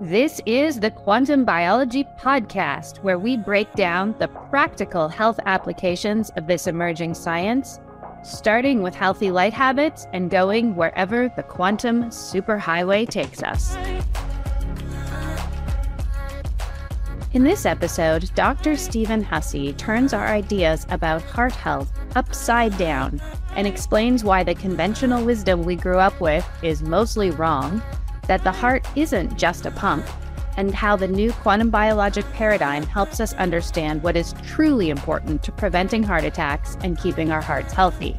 This is the Quantum Biology Podcast, where we break down the practical health applications of this emerging science, starting with healthy light habits and going wherever the quantum superhighway takes us. In this episode, Dr. Stephen Hussey turns our ideas about heart health upside down and explains why the conventional wisdom we grew up with is mostly wrong that the heart isn't just a pump, and how the new quantum biologic paradigm helps us understand what is truly important to preventing heart attacks and keeping our hearts healthy.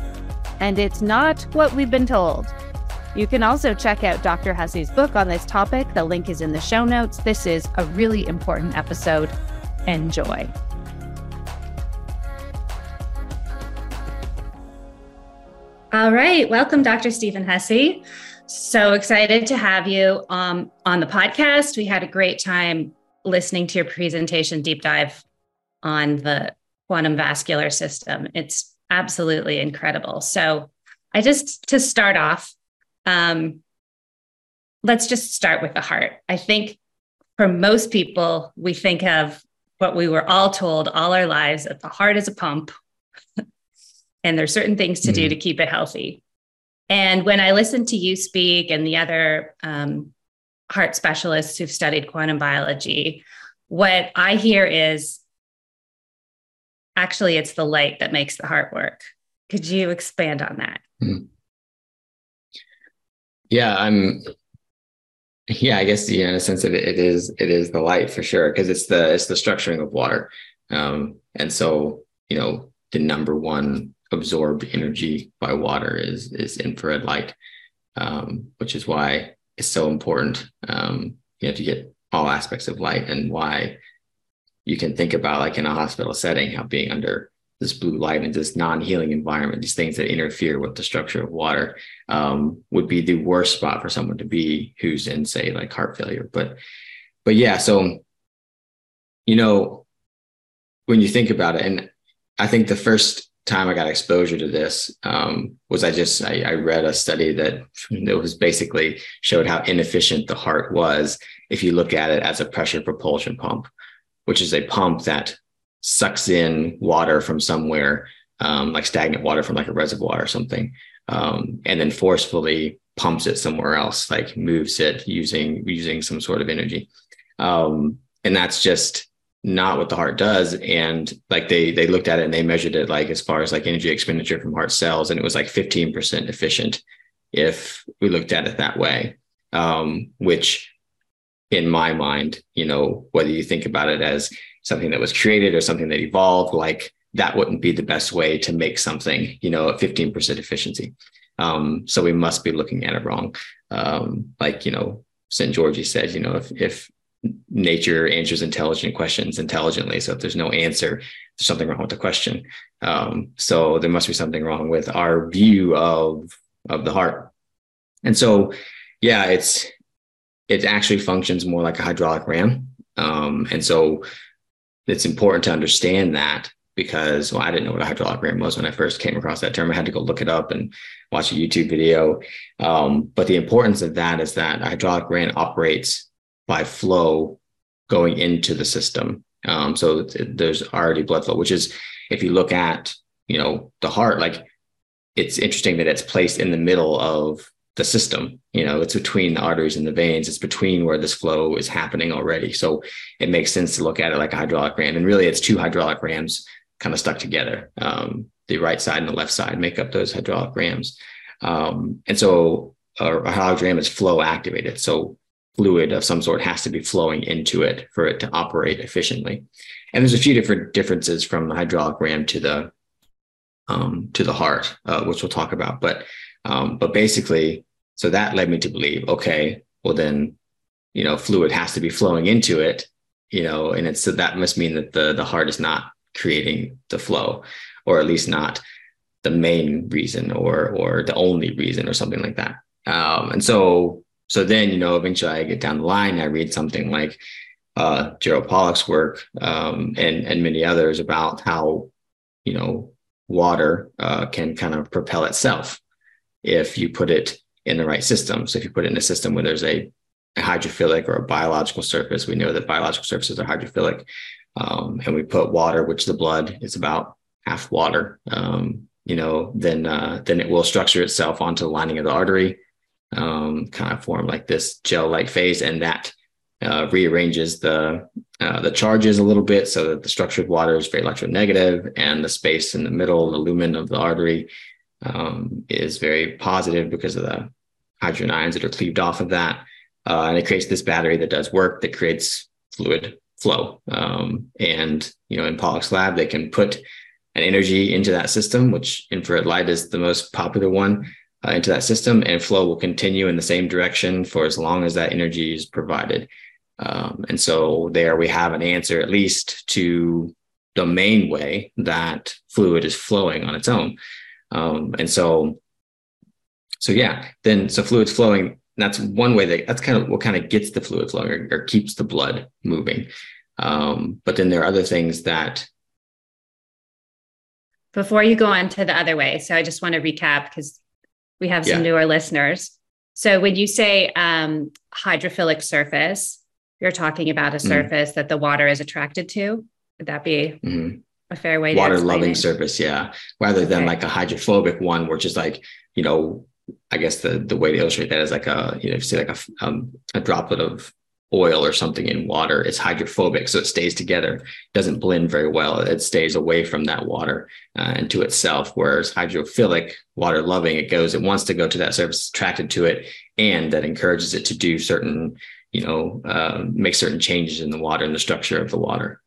And it's not what we've been told. You can also check out Dr. Hussey's book on this topic. The link is in the show notes. This is a really important episode. Enjoy. All right. Welcome, Dr. Stephen Hussey. So excited to have you um, on the podcast. We had a great time listening to your presentation deep dive on the quantum vascular system. It's absolutely incredible. So, I just to start off, um, let's just start with the heart. I think for most people, we think of what we were all told all our lives that the heart is a pump, and there's certain things to mm-hmm. do to keep it healthy. And when I listen to you speak and the other um, heart specialists who've studied quantum biology, what I hear is actually it's the light that makes the heart work. Could you expand on that? Mm-hmm. Yeah, I'm. Yeah, I guess yeah, in a sense, it, it is it is the light for sure because it's the it's the structuring of water, um, and so you know the number one absorbed energy by water is is infrared light, um, which is why it's so important. Um, you have to get all aspects of light, and why you can think about like in a hospital setting how being under this blue light and this non-healing environment, these things that interfere with the structure of water, um, would be the worst spot for someone to be who's in, say, like heart failure. But, but yeah, so you know, when you think about it, and I think the first time I got exposure to this um, was I just I, I, read a study that that was basically showed how inefficient the heart was if you look at it as a pressure propulsion pump, which is a pump that sucks in water from somewhere, um, like stagnant water from like a reservoir or something, um, and then forcefully pumps it somewhere else, like moves it using using some sort of energy, um, and that's just not what the heart does. And like they they looked at it and they measured it like as far as like energy expenditure from heart cells and it was like 15% efficient if we looked at it that way. Um, which in my mind you know whether you think about it as something that was created or something that evolved like that wouldn't be the best way to make something you know at 15% efficiency. Um, so we must be looking at it wrong. Um, like you know Szent-Györgyi said you know if if nature answers intelligent questions intelligently. So if there's no answer, there's something wrong with the question. Um, so there must be something wrong with our view of of the heart. And so, yeah, it's it actually functions more like a hydraulic ram. Um, and so it's important to understand that because well, I didn't know what a hydraulic ram was when I first came across that term. I had to go look it up and watch a YouTube video. Um, but the importance of that is that a hydraulic ram operates by flow going into the system. Um, so there's already blood flow, which is if you look at you know the heart, like it's interesting that it's placed in the middle of the system. You know, it's between the arteries and the veins. It's between where this flow is happening already. So it makes sense to look at it like a hydraulic ram. And really, it's two hydraulic rams kind of stuck together. Um, the right side and the left side make up those hydraulic rams. Um, and so a hydraulic ram is flow activated. So fluid of some sort has to be flowing into it for it to operate efficiently. And there's a few different differences from the hydraulic ram to the um, to the heart, uh, which we'll talk about. But um, but basically, so that led me to believe, okay, well then, you know, fluid has to be flowing into it, you know, and it's so that must mean that the the heart is not creating the flow, or at least not the main reason or or the only reason or something like that. Um, and so so then, you know, eventually I get down the line, I read something like uh, Gerald Pollack's work um, and and many others about how you know water uh, can kind of propel itself if you put it in the right system. So if you put it in a system where there's a a hydrophilic or a biological surface. We know that biological surfaces are hydrophilic. Um, and we put water, which the blood is about half water, um, you know, then uh, then it will structure itself onto the lining of the artery, um, kind of form like this gel-like phase, and that uh, rearranges the uh, the charges a little bit so that the structured water is very electronegative, and the space in the middle, the lumen of the artery, um, is very positive because of the hydrogen ions that are cleaved off of that. Uh, and it creates this battery that does work that creates fluid flow. Um, and, you know, in Pollack's lab, they can put an energy into that system, which infrared light is the most popular one, uh, into that system, and flow will continue in the same direction for as long as that energy is provided. Um, and so there we have an answer, at least to the main way that fluid is flowing on its own. Um, and so, so yeah, then so fluid's flowing. That's one way that that's kind of what kind of gets the fluid flowing or, or keeps the blood moving. Um, but then there are other things that. Before you go on to the other way, so I just want to recap because we have some yeah. newer listeners. So when you say um, hydrophilic surface, you're talking about a mm-hmm. surface mm-hmm. that the water is attracted to. Would that be mm-hmm a fair way to water loving surface yeah rather than like a hydrophobic one which is like you know i guess the the way to illustrate that is like a you know if you see like a, um, a droplet of oil or something in water it's hydrophobic so it stays together doesn't blend very well it stays away from that water uh, and to itself whereas hydrophilic water loving it goes it wants to go to that surface attracted to it and that encourages it to do certain you know uh, make certain changes in the water and the structure of the water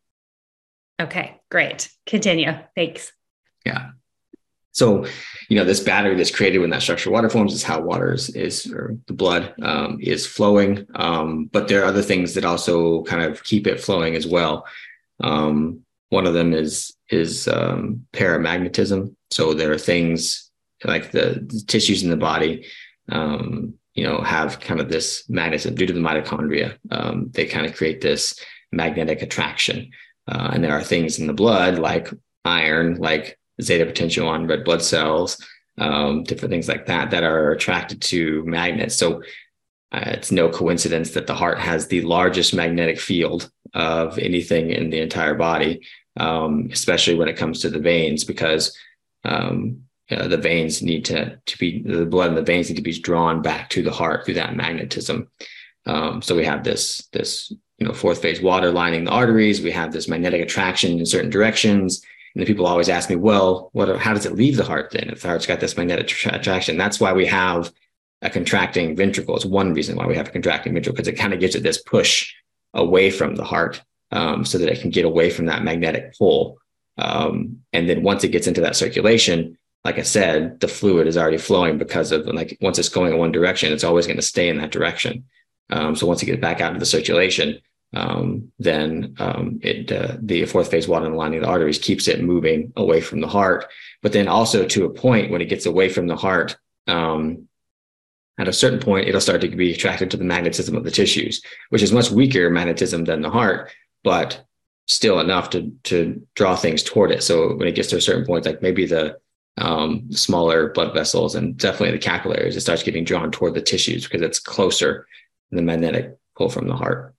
Okay, great. Continue. Thanks. Yeah. So, you know, this battery that's created when that structured water forms is how water is, is or the blood um, is flowing. Um, but there are other things that also kind of keep it flowing as well. Um, one of them is is um, paramagnetism. So there are things like the, the tissues in the body, um, you know, have kind of this magnetism due to the mitochondria. Um, they kind of create this magnetic attraction. Uh, and there are things in the blood like iron, like zeta potential on red blood cells, um, different things like that that are attracted to magnets. So uh, it's no coincidence that the heart has the largest magnetic field of anything in the entire body, um, especially when it comes to the veins, because um, uh, the veins need to to be the blood in the veins need to be drawn back to the heart through that magnetism. Um, so we have this this you know fourth phase water lining the arteries. We have this magnetic attraction in certain directions. And then people always ask me, well, what? How does it leave the heart then? If the heart's got this magnetic tra- attraction, that's why we have a contracting ventricle. It's one reason why we have a contracting ventricle because it kind of gives it this push away from the heart, um, so that it can get away from that magnetic pull. Um, and then once it gets into that circulation, like I said, the fluid is already flowing because of like once it's going in one direction, it's always going to stay in that direction. Um, so once it gets back out into the circulation, um, then um, it uh, the fourth phase water in the lining of the arteries keeps it moving away from the heart. But then also to a point when it gets away from the heart, um, at a certain point, it'll start to be attracted to the magnetism of the tissues, which is much weaker magnetism than the heart, but still enough to to draw things toward it. So when it gets to a certain point, like maybe the um, smaller blood vessels and definitely the capillaries, it starts getting drawn toward the tissues because it's closer the magnetic pull from the heart.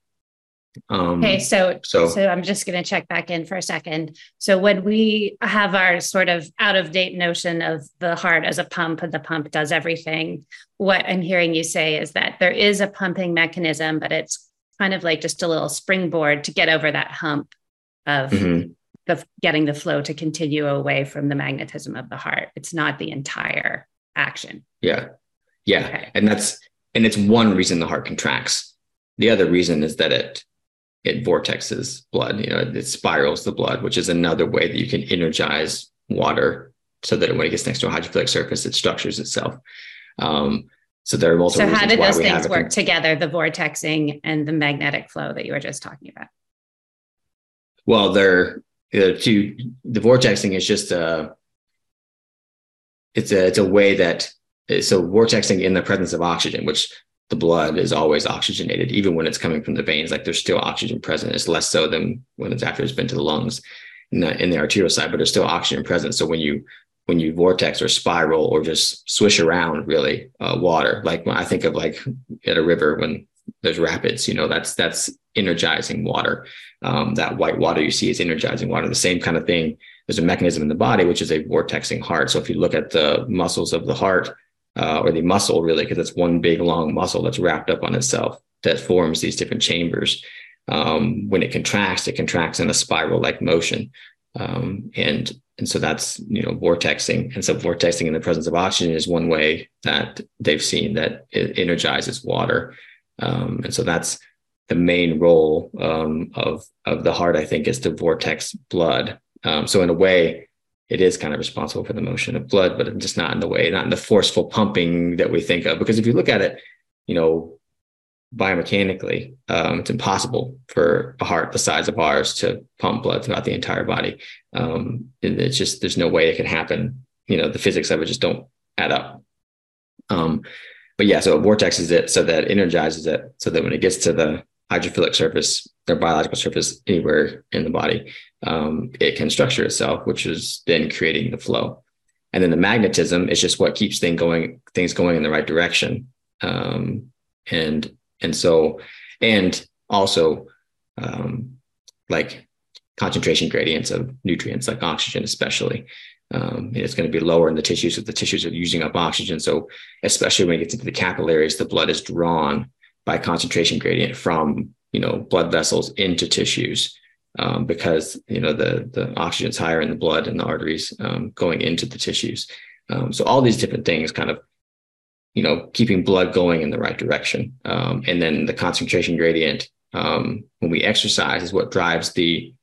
Um, okay, so, so so I'm just going to check back in for a second. So when we have our sort of out of date notion of the heart as a pump and the pump does everything, what I'm hearing you say is that there is a pumping mechanism, but it's kind of like just a little springboard to get over that hump of mm-hmm. the getting the flow to continue away from the magnetism of the heart. It's not the entire action. Yeah, yeah, okay. and that's and it's one reason the heart contracts. The other reason is that it it vortexes blood. You know, it spirals the blood, which is another way that you can energize water so that when it gets next to a hydrophilic surface, it structures itself. Um, so there are multiple. So how did those things work together? The vortexing and the magnetic flow that you were just talking about. Well, they're uh, to the vortexing is just a. It's a it's a way that so vortexing in the presence of oxygen, which the blood is always oxygenated, even when it's coming from the veins. Like there's still oxygen present. It's less so than when it's after it's been to the lungs in the, in the arterial side, but there's still oxygen present. So when you when you vortex or spiral or just swish around really uh, water, like when I think of like at a river when there's rapids. You know, that's that's energizing water. Um, that white water you see is energizing water. The same kind of thing. There's a mechanism in the body which is a vortexing heart. So if you look at the muscles of the heart, uh, or the muscle really, because it's one big long muscle that's wrapped up on itself that forms these different chambers. Um, when it contracts, it contracts in a spiral like motion. Um, and and so that's you know vortexing and so vortexing in the presence of oxygen is one way that they've seen that it energizes water um, and so that's the main role um, of of the heart i think is to vortex blood um, so in a way it is kind of responsible for the motion of blood but just not in the way not in the forceful pumping that we think of because if you look at it you know biomechanically, um, it's impossible for a heart the size of ours to pump blood throughout the entire body. Um, it's just there's no way it can happen. You know, the physics of it just don't add up. Um, but yeah, so it vortexes it so that it energizes it so that when it gets to the hydrophilic surface or biological surface anywhere in the body, um, it can structure itself, which is then creating the flow. And then the magnetism is just what keeps things going, things going in the right direction. Um, and and so, and also um, like concentration gradients of nutrients like oxygen, especially. Um, it's going to be lower in the tissues if the tissues are using up oxygen. So, especially when it gets into the capillaries, the blood is drawn by concentration gradient from you know blood vessels into tissues um, because you know the the oxygen is higher in the blood and the arteries um, going into the tissues. Um, so all these different things kind of you know, keeping blood going in the right direction. Um, and then the concentration gradient um, when we exercise is what drives the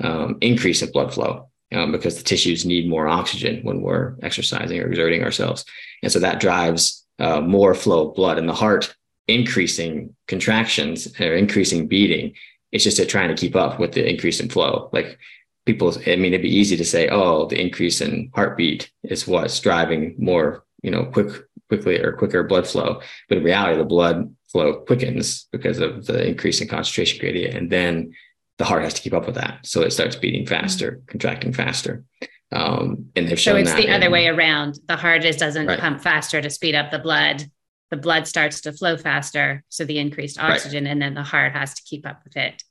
um, increase in blood flow because the tissues need more oxygen when we're exercising or exerting ourselves. And so that drives uh, more flow of blood in the heart, increasing contractions or increasing beating. It's just at trying to keep up with the increase in flow. Like people, I mean, it'd be easy to say, oh, the increase in heartbeat is what's driving more, you know, quick quickly or quicker blood flow. But in reality, the blood flow quickens because of the increase in concentration gradient. And then the heart has to keep up with that. So it starts beating faster, mm-hmm. contracting faster. Um, and they've shown so it's the in, other way around. The heart just doesn't right. pump faster to speed up the blood. The blood starts to flow faster. So the increased oxygen, right. and then the heart has to keep up with it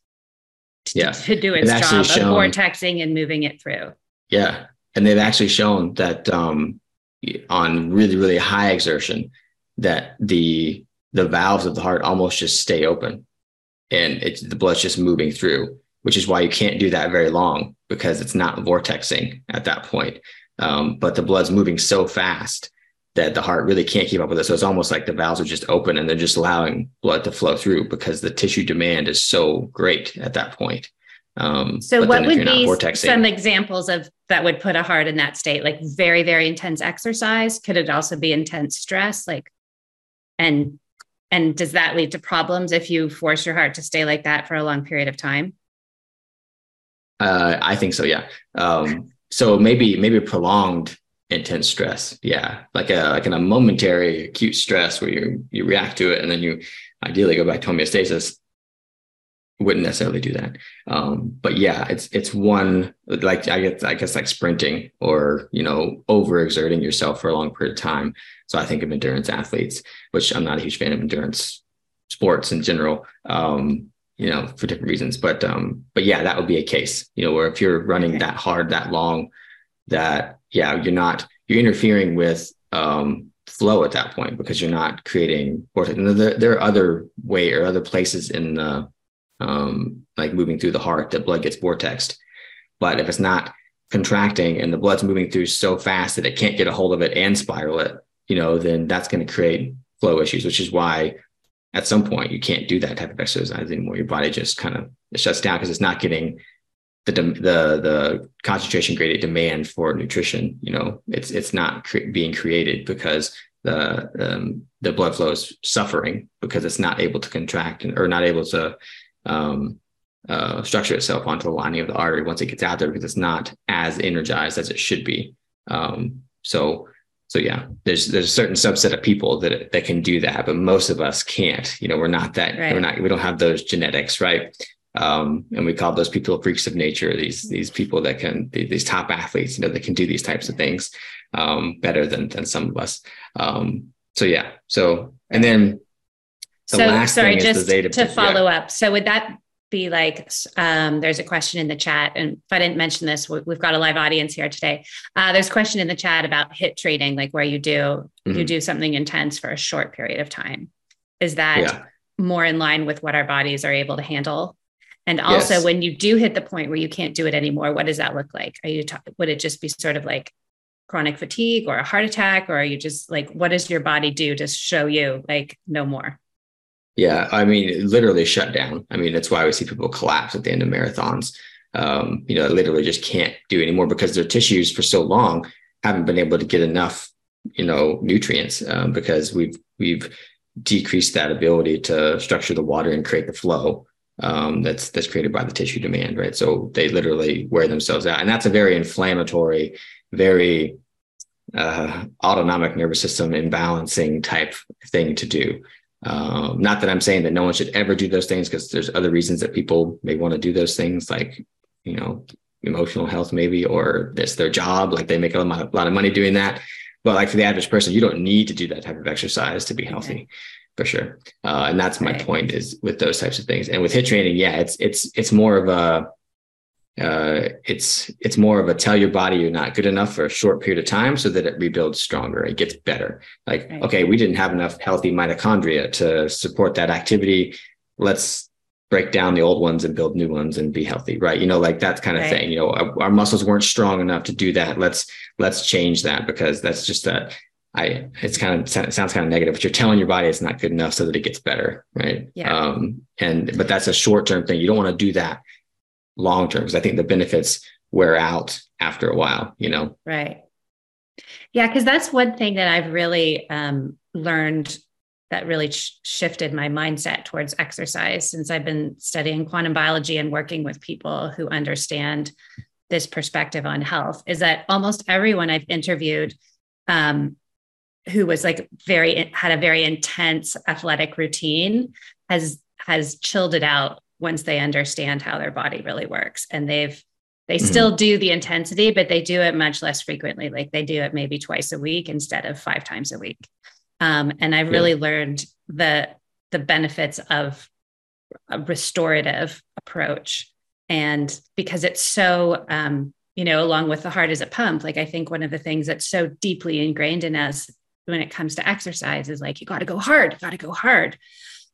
to, yeah. to do its job shown, of vortexing and moving it through. Yeah. And they've actually shown that um, on really really high exertion that the the valves of the heart almost just stay open and it's the blood's just moving through which is why you can't do that very long because it's not vortexing at that point um, but the blood's moving so fast that the heart really can't keep up with it so it's almost like the valves are just open and they're just allowing blood to flow through because the tissue demand is so great at that point um, so what would be some examples of that would put a heart in that state? Like very, very intense exercise. Could it also be intense stress? Like, and and does that lead to problems if you force your heart to stay like that for a long period of time? Uh, I think so. Yeah. Um, so maybe maybe prolonged intense stress. Yeah, like a like in a momentary acute stress where you you react to it and then you ideally go back to homeostasis wouldn't necessarily do that. Um, but yeah, it's it's one like I guess I guess like sprinting or you know overexerting yourself for a long period of time. So I think of endurance athletes, which I'm not a huge fan of endurance sports in general. Um, you know, for different reasons. But um, but yeah, that would be a case, you know, where if you're running that hard, that long, that yeah, you're not you're interfering with um flow at that point because you're not creating or there, there are other way or other places in the um, like moving through the heart, that blood gets vortexed. But if it's not contracting and the blood's moving through so fast that it can't get a hold of it and spiral it, you know, then that's going to create flow issues, which is why at some point you can't do that type of exercise anymore. Your body just kind of shuts down because it's not getting the the the concentration gradient demand for nutrition. You know, it's it's not cre- being created because the um, the blood flow is suffering because it's not able to contract and, or not able to um, uh, structure itself onto the lining of the artery once it gets out there because it's not as energized as it should be. Um, so, so yeah, there's there's a certain subset of people that that can do that, but most of us can't. You know, we're not that right. we're not we don't have those genetics, right? Um, and we call those people freaks of nature. These these people that can these top athletes, you know, that can do these types of things um, better than than some of us. Um, so yeah, so and then the so sorry, just to follow yeah. up. So would that be like um, there's a question in the chat and if i didn't mention this we've got a live audience here today uh, there's a question in the chat about HIIT training like where you do mm-hmm. you do something intense for a short period of time is that yeah. more in line with what our bodies are able to handle and also yes. when you do hit the point where you can't do it anymore what does that look like are you ta- would it just be sort of like chronic fatigue or a heart attack or are you just like what does your body do to show you like no more yeah, I mean, literally shut down. I mean, that's why we see people collapse at the end of marathons. Um, you know, literally just can't do anymore because their tissues for so long haven't been able to get enough, you know, nutrients um, because we've we've decreased that ability to structure the water and create the flow um, that's that's created by the tissue demand, right? So they literally wear themselves out, and that's a very inflammatory, very uh, autonomic nervous system imbalancing type thing to do. Um, not that I'm saying that no one should ever do those things because there's other reasons that people may want to do those things, like you know, emotional health maybe, or it's their job, like they make a lot, a lot of money doing that. But like for the average person, you don't need to do that type of exercise to be healthy. For sure, uh, and that's my right. point is with those types of things. And with HIIT training, yeah, it's it's it's more of a uh, it's it's more of a tell your body you're not good enough for a short period of time so that it rebuilds stronger it gets better like right. okay we didn't have enough healthy mitochondria to support that activity let's break down the old ones and build new ones and be healthy right you know like that kind of right. thing you know our, our, muscles weren't strong enough to do that let's let's change that because that's just that I it's kind of it sounds kind of negative, but you're telling your body it's not good enough so that it gets better, right? Yeah. Um, and but that's a short term thing. You don't want to do that long term because I think the benefits wear out after a while, you know? Right. Yeah, because that's one thing that I've really um, learned that really sh- shifted my mindset towards exercise since I've been studying quantum biology and working with people who understand this perspective on health is that almost everyone I've interviewed um, who was like very had a very intense athletic routine has has chilled it out once they understand how their body really works and they've they mm-hmm. still do the intensity but they do it much less frequently like they do it maybe twice a week instead of five times a week um, and i really yeah. learned the the benefits of a restorative approach and because it's so um, you know along with the heart as a pump like i think one of the things that's so deeply ingrained in us when it comes to exercise is like you got to go hard you got to go hard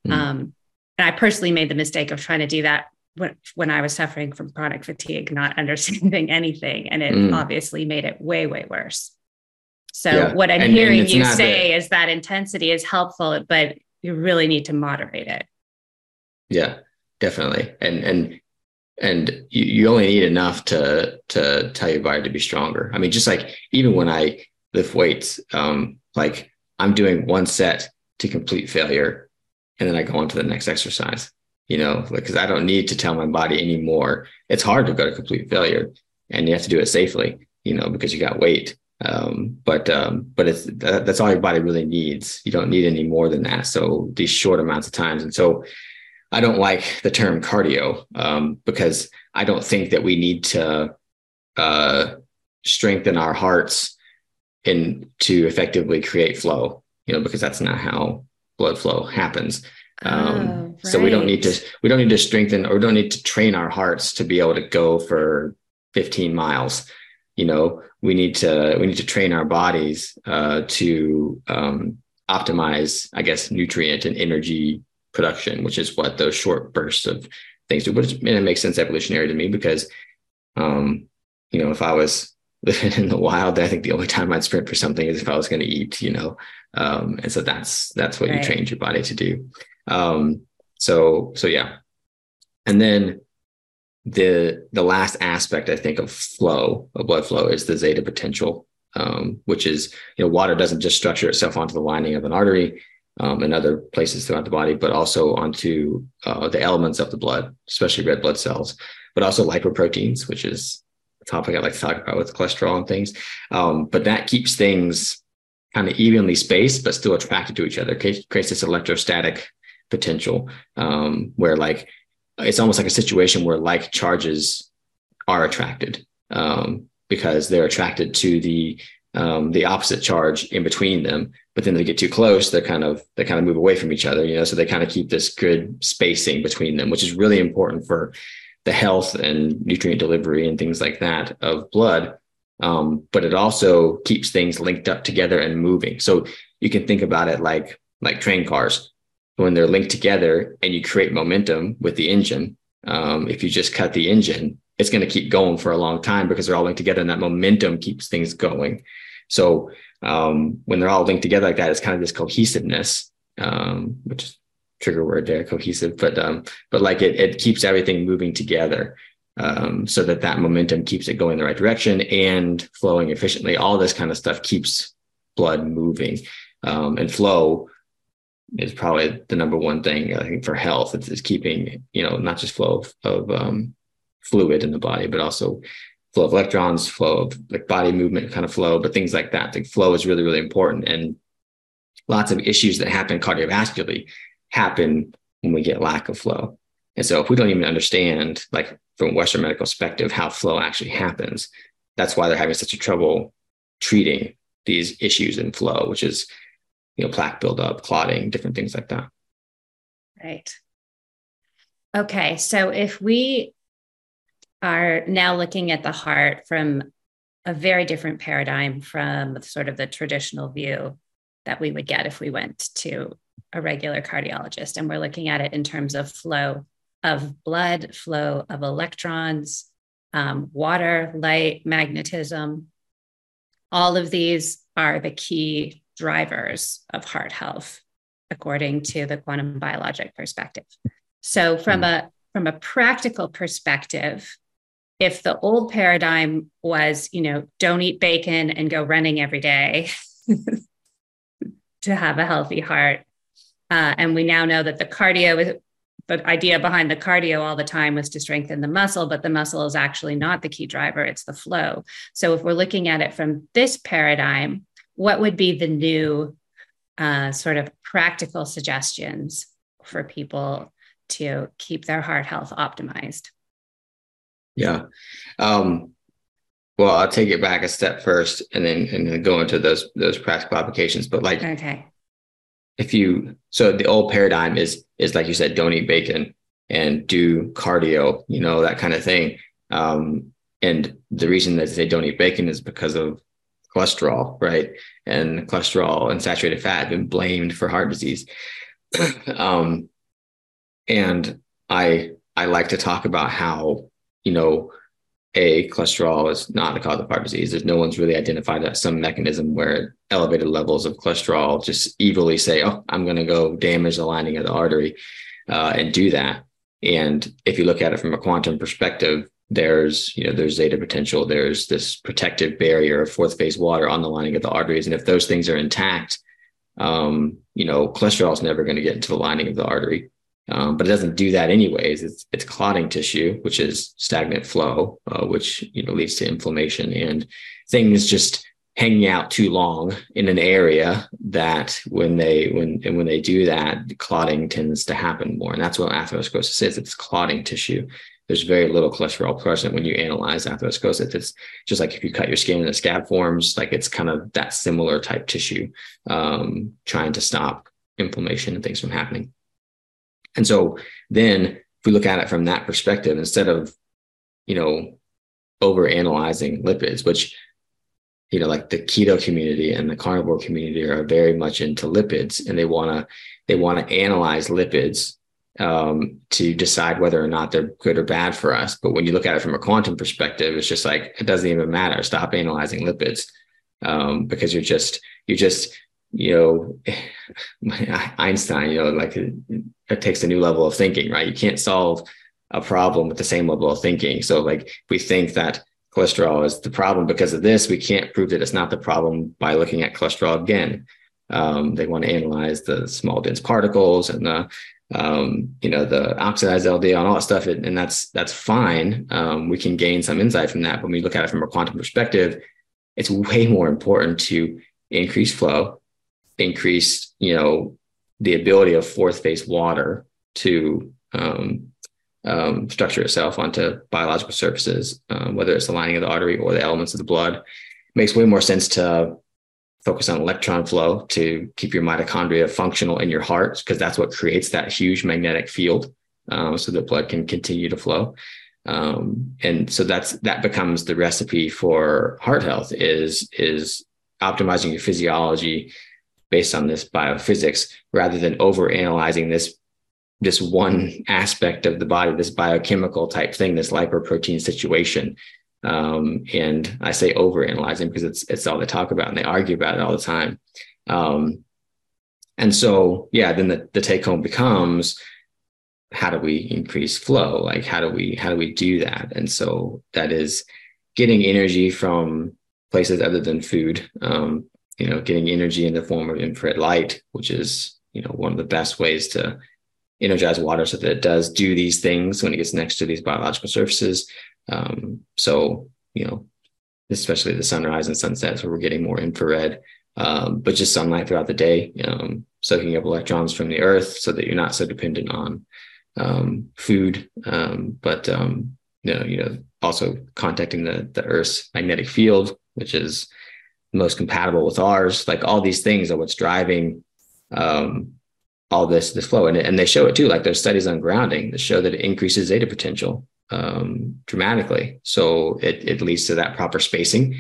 mm. um, and I personally made the mistake of trying to do that when, when I was suffering from chronic fatigue, not understanding anything. And it mm. obviously made it way, way worse. So yeah. what I'm and, hearing and you say is that intensity is helpful, but you really need to moderate it. Yeah, definitely. And and and you, you only need enough to to tell your body to be stronger. I mean, just like even when I lift weights, um, like I'm doing one set to complete failure and then I go on to the next exercise, you know, because I don't need to tell my body anymore. It's hard to go to complete failure and you have to do it safely, you know, because you got weight. Um, but um, but it's that, that's all your body really needs. You don't need any more than that. So these short amounts of times, and so I don't like the term cardio um, because I don't think that we need to uh, strengthen our hearts in to effectively create flow. You know, because that's not how blood flow happens. Um, oh, right. So we don't need to we don't need to strengthen or we don't need to train our hearts to be able to go for 15 miles. You know, we need to we need to train our bodies uh, to um, optimize, I guess, nutrient and energy production, which is what those short bursts of things do. But it makes sense evolutionary to me because, um, you know, if I was in the wild, I think the only time I'd sprint for something is if I was going to eat, you know. Um, and so that's that's what right. you trained your body to do. Um, so so yeah, and then the the last aspect I think of flow of blood flow is the zeta potential, um, which is you know water doesn't just structure itself onto the lining of an artery um, and other places throughout the body, but also onto uh, the elements of the blood, especially red blood cells, but also lipoproteins, which is topic I like to talk about with cholesterol and things. Um, but that keeps things kind of evenly spaced, but still attracted to each other. Creates this electrostatic potential um, where like it's almost like a situation where like charges are attracted um, because they're attracted to the um, the opposite charge in between them. But then they get too close, they're kind of they kind of move away from each other, you know. So they kind of keep this good spacing between them, which is really important for the health and nutrient delivery and things like that of blood. Um, but it also keeps things linked up together and moving. So you can think about it like like train cars when they're linked together and you create momentum with the engine. Um, if you just cut the engine, it's going to keep going for a long time because they're all linked together and that momentum keeps things going. So um, when they're all linked together like that, it's kind of this cohesiveness, um, which is trigger word there, cohesive, but um, but like it it keeps everything moving together. Um, so that that momentum keeps it going the right direction and flowing efficiently. All this kind of stuff keeps blood moving, um, and flow is probably the number one thing I think for health. It's, it's keeping you know not just flow of, of um, fluid in the body, but also flow of electrons, flow of like body movement kind of flow, but things like that. The flow is really, really important. And lots of issues that happen cardiovascularly happen when we get lack of flow. And so if we don't even understand, like from Western medical perspective, how flow actually happens, that's why they're having such a trouble treating these issues in flow, which is, you know, plaque buildup, clotting, different things like that. Right. Okay. So if we are now looking at the heart from a very different paradigm from sort of the traditional view that we would get if we went to a regular cardiologist. And we're looking at it in terms of flow of blood, flow of electrons, um, water, light, magnetism. All of these are the key drivers of heart health, according to the quantum biologic perspective. So, from hmm. a from a practical perspective, if the old paradigm was, you know, don't eat bacon and go running every day to have a healthy heart, uh, and we now know that the cardio, the idea behind the cardio all the time was to strengthen the muscle, but the muscle is actually not the key driver, it's the flow. So if we're looking at it from this paradigm, what would be the new uh, sort of practical suggestions for people to keep their heart health optimized? Yeah. Um, well, I'll take it back a step first and then and then go into those those practical applications. But like okay. If you so the old paradigm is is like you said, don't eat bacon and do cardio, you know, that kind of thing. Um, and the reason that they don't eat bacon is because of cholesterol, right? And cholesterol and saturated fat have been blamed for heart disease. um, and I I like to talk about how you know, a cholesterol is not a cause of heart disease. There's no one's really identified that some mechanism where elevated levels of cholesterol just evilly say, "Oh, I'm going to go damage the lining of the artery," uh, and do that. And if you look at it from a quantum perspective, there's you know there's zeta potential. There's this protective barrier of fourth phase water on the lining of the arteries, and if those things are intact, um, you know, cholesterol is never going to get into the lining of the artery. Um, but it doesn't do that anyways. It's it's clotting tissue, which is stagnant flow, uh, which you know leads to inflammation and things just hanging out too long in an area that when they when and when they do that, clotting tends to happen more, and that's what atherosclerosis is. It's clotting tissue. There's very little cholesterol present when you analyze atherosclerosis. It's just like if you cut your skin and the scab forms, like it's kind of that similar type tissue, um, trying to stop inflammation and things from happening. And so then if we look at it from that perspective, instead of, you know, over analyzing lipids, which, you know, like the keto community and the carnivore community are very much into lipids and they want to, they want to analyze lipids um, to decide whether or not they're good or bad for us. But when you look at it from a quantum perspective, it's just like, it doesn't even matter. Stop analyzing lipids um, because you're just, you're just, you know, Einstein, you know, like it, takes a new level of thinking, right? You can't solve a problem with the same level of thinking. So, like, we think that cholesterol is the problem because of this, we can't prove that it's not the problem by looking at cholesterol again. Um, they want to analyze the small dense particles and the um, you know the oxidized LDL and all that stuff, and that's that's fine. Um, we can gain some insight from that. But when we look at it from a quantum perspective, it's way more important to increase flow, increase you know, the ability of fourth phase water to um, um, structure itself onto biological surfaces, um, whether it's the lining of the artery or the elements of the blood. makes way more sense to focus on electron flow to keep your mitochondria functional in your heart because that's what creates that huge magnetic field um, so the blood can continue to flow um, and so that's that becomes the recipe for heart health is is optimizing your physiology based on this biophysics rather than over analyzing this this one aspect of the body this biochemical type thing this lipoprotein situation um, and I say over analyzing because it's it's all they talk about and they argue about it all the time. Um, and so yeah, then the, the take home becomes how do we increase flow? Like how do we how do we do that? And so that is getting energy from places other than food. Um, you know, getting energy in the form of infrared light, which is you know one of the best ways to energize water so that it does do these things when it gets next to these biological surfaces. Um, so, you know, especially the sunrise and sunsets where we're getting more infrared, um, but just sunlight throughout the day, um, soaking up electrons from the earth so that you're not so dependent on um, food. Um, but, um, you know, you know, also contacting the, the earth's magnetic field, which is most compatible with ours. Like all these things are what's driving um, all this this flow, and and they show it too. Like there's studies on grounding that show that it increases zeta potential um, dramatically. So it, it leads to that proper spacing.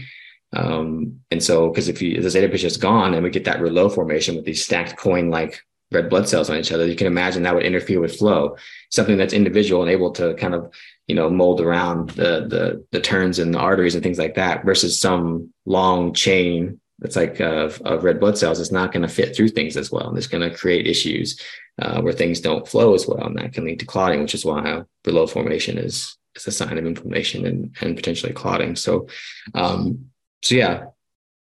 Um, and so, because if you, the zeta pitch is gone and we get that rouleau formation with these stacked coin like red blood cells on each other, you can imagine that would interfere with flow, something that's individual and able to kind of, you know, mold around the, the, the turns in the arteries and things like that versus some long chain that's like of, of red blood cells. It's not going to fit through things as well. And it's going to create issues uh, where things don't flow as well, and that can lead to clotting, which is why rouleau formation is is a sign of inflammation and and potentially clotting. So, um, so yeah,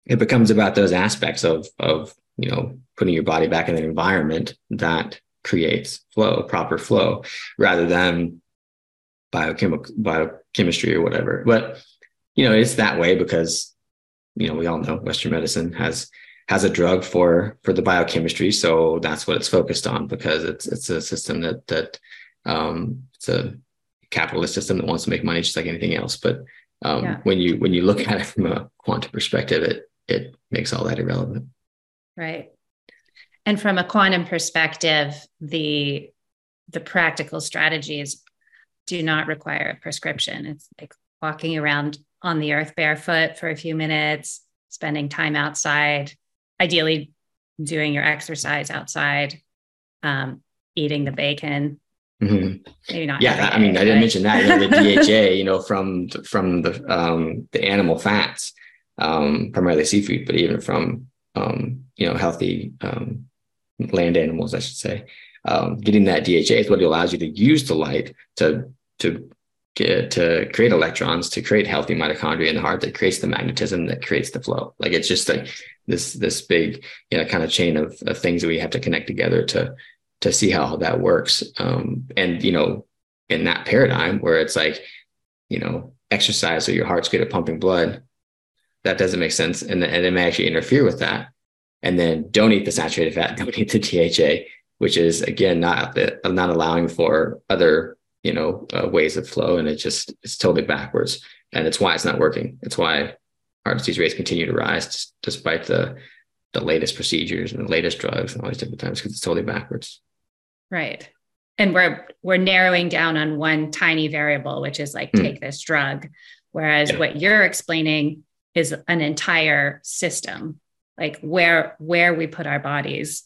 it becomes about those aspects of of you know putting your body back in an environment that creates flow, proper flow, rather than biochemical biochemistry or whatever. But you know, it's that way because you know we all know Western medicine has has a drug for for the biochemistry so that's what it's focused on because it's it's a system that that um, it's a capitalist system that wants to make money just like anything else but um, yeah. when you when you look at it from a quantum perspective it it makes all that irrelevant right and from a quantum perspective the the practical strategies do not require a prescription it's like walking around on the earth barefoot for a few minutes spending time outside ideally doing your exercise outside, um, eating the bacon. Mm-hmm. Maybe not. Yeah, I mean, I didn't mention that. You know, the DHA, you know, from from the um, the animal fats, um, primarily seafood, but even from um, you know healthy um, land animals, I should say. Um, getting that DHA is what allows you to use the light to to get, to create electrons, to create healthy mitochondria in the heart that creates the magnetism that creates the flow. Like it's just like this this big you know kind of chain of, of things that we have to connect together to to see how that works. Um, and you know in that paradigm where it's like you know exercise so your heart's good at pumping blood that doesn't make sense. And, and it may actually interfere with that. And then don't eat the saturated fat don't eat the dha which is again not not allowing for other you know uh, ways of flow and it just it's totally backwards and it's why it's not working it's why heart disease rates continue to rise despite the the latest procedures and the latest drugs and all these different times because it's totally backwards. Right. And we're we're narrowing down on one tiny variable, which is like mm. take this drug. Whereas yeah. what you're explaining is an entire system, like where where we put our bodies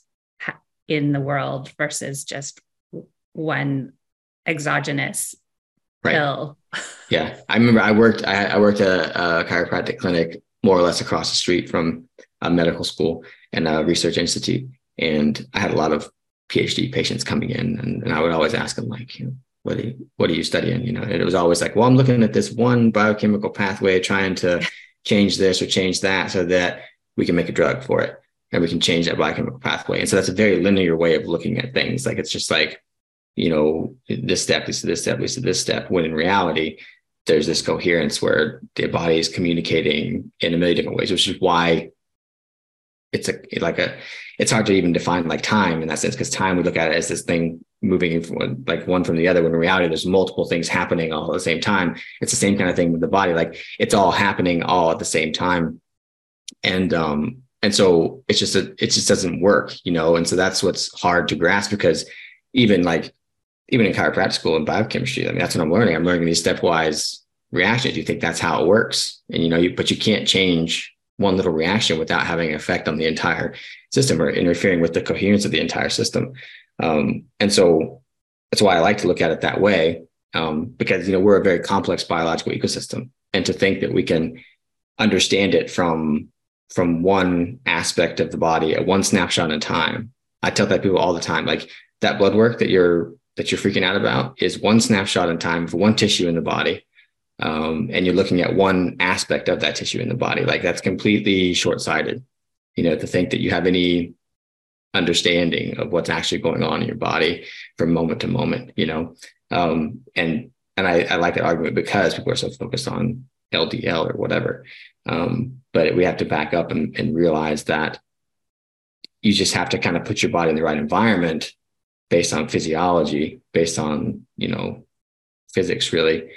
in the world versus just one exogenous right. pill yeah, I remember I worked I, I worked at a, a, chiropractic clinic more or less across the street from a medical school and a research institute, and I had a lot of PhD patients coming in, and, and I would always ask them like, you know, what are you, what are you studying? You know, and it was always like, well, I'm looking at this one biochemical pathway, trying to change this or change that so that we can make a drug for it and we can change that biochemical pathway. And so that's a very linear way of looking at things. Like it's just like you know, this step leads to this step leads to this step, when in reality, there's this coherence where the body is communicating in a million different ways, which is why it's a like a it's hard to even define like time in that sense because time we look at it as this thing moving from like one from the other when in reality there's multiple things happening all at the same time it's the same kind of thing with the body like it's all happening all at the same time and um, and so it's just a, it just doesn't work, you know. And so that's what's hard to grasp because even like even in chiropractic school and biochemistry, I mean that's what I'm learning. I'm learning these stepwise reactions. You think that's how it works, and you know, you, but you can't change one little reaction without having an effect on the entire system or interfering with the coherence of the entire system. Um, and so that's why I like to look at it that way, um, because you know we're a very complex biological ecosystem, and to think that we can understand it from from one aspect of the body at one snapshot in time. I tell that people all the time, like that blood work that you're that you're freaking out about is one snapshot in time for one tissue in the body. Um, and you're looking at one aspect of that tissue in the body. Like that's completely short-sighted, you know, to think that you have any understanding of what's actually going on in your body from moment to moment, you know. Um, and and I, I like that argument because people are so focused on LDL or whatever. Um, but we have to back up and, and realize that you just have to kind of put your body in the right environment based on physiology, based on, you know, physics really.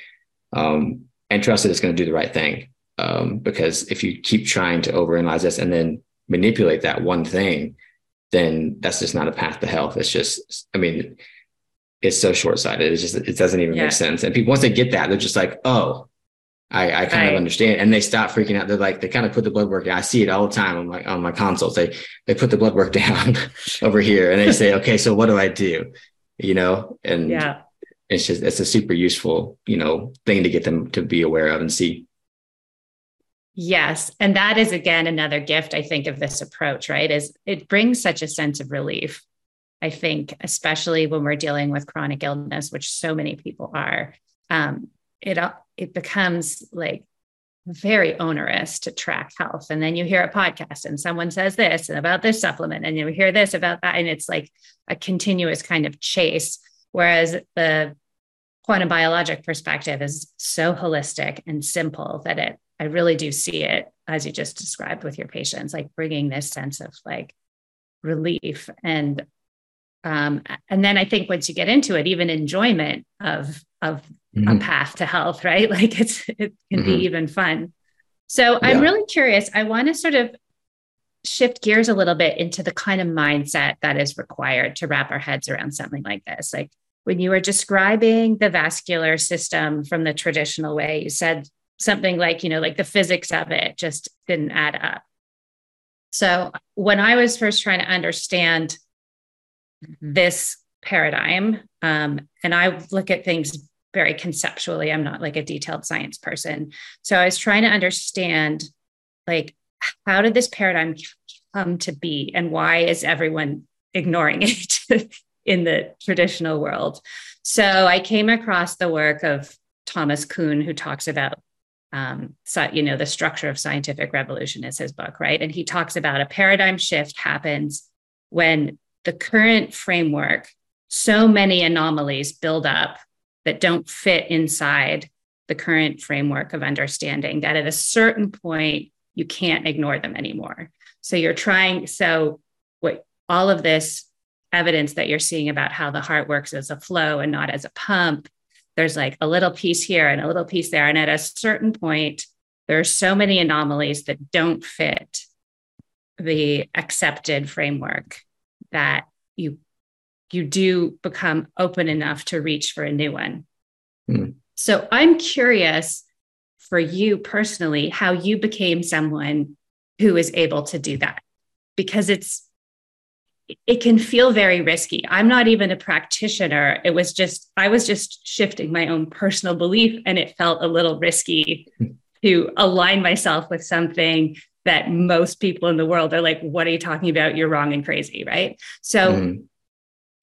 Um, and trust that it's going to do the right thing. Um, because if you keep trying to overanalyze this and then manipulate that one thing, then that's just not a path to health. It's just, I mean, it's so short sighted. It's just, it doesn't even yeah. make sense. And people, once they get that, they're just like, oh, I, I kind right. of understand. And they stop freaking out. They're like, they kind of put the blood work. I see it all the time on my, on my consults. They, they put the blood work down over here and they say, okay, so what do I do? You know? And yeah, it's just, it's a super useful, you know, thing to get them to be aware of and see. Yes. And that is again another gift I think of this approach, right? Is it brings such a sense of relief. I think, especially when we're dealing with chronic illness, which so many people are. Um, it it becomes like very onerous to track health. And then you hear a podcast and someone says this and about this supplement, and you hear this about that. And it's like a continuous kind of chase. Whereas the quantum biologic perspective is so holistic and simple that it, I really do see it as you just described with your patients, like bringing this sense of like relief and um, and then I think once you get into it, even enjoyment of of mm-hmm. a path to health, right? Like it's it can mm-hmm. be even fun. So yeah. I'm really curious. I want to sort of shift gears a little bit into the kind of mindset that is required to wrap our heads around something like this. Like when you were describing the vascular system from the traditional way, you said something like, you know, like the physics of it just didn't add up. So when I was first trying to understand this paradigm. Um, and I look at things very conceptually. I'm not like a detailed science person. So I was trying to understand like how did this paradigm come to be and why is everyone ignoring it in the traditional world? So I came across the work of Thomas Kuhn, who talks about um, so, you know, the structure of scientific revolution is his book, right? And he talks about a paradigm shift happens when the current framework, so many anomalies build up that don't fit inside the current framework of understanding that at a certain point, you can't ignore them anymore. So you're trying, so what all of this evidence that you're seeing about how the heart works as a flow and not as a pump, there's like a little piece here and a little piece there. And at a certain point, there are so many anomalies that don't fit the accepted framework that you you do become open enough to reach for a new one. Mm. So I'm curious for you personally how you became someone who is able to do that because it's it can feel very risky. I'm not even a practitioner. It was just I was just shifting my own personal belief and it felt a little risky to align myself with something that most people in the world are like, what are you talking about? You're wrong and crazy, right? So mm.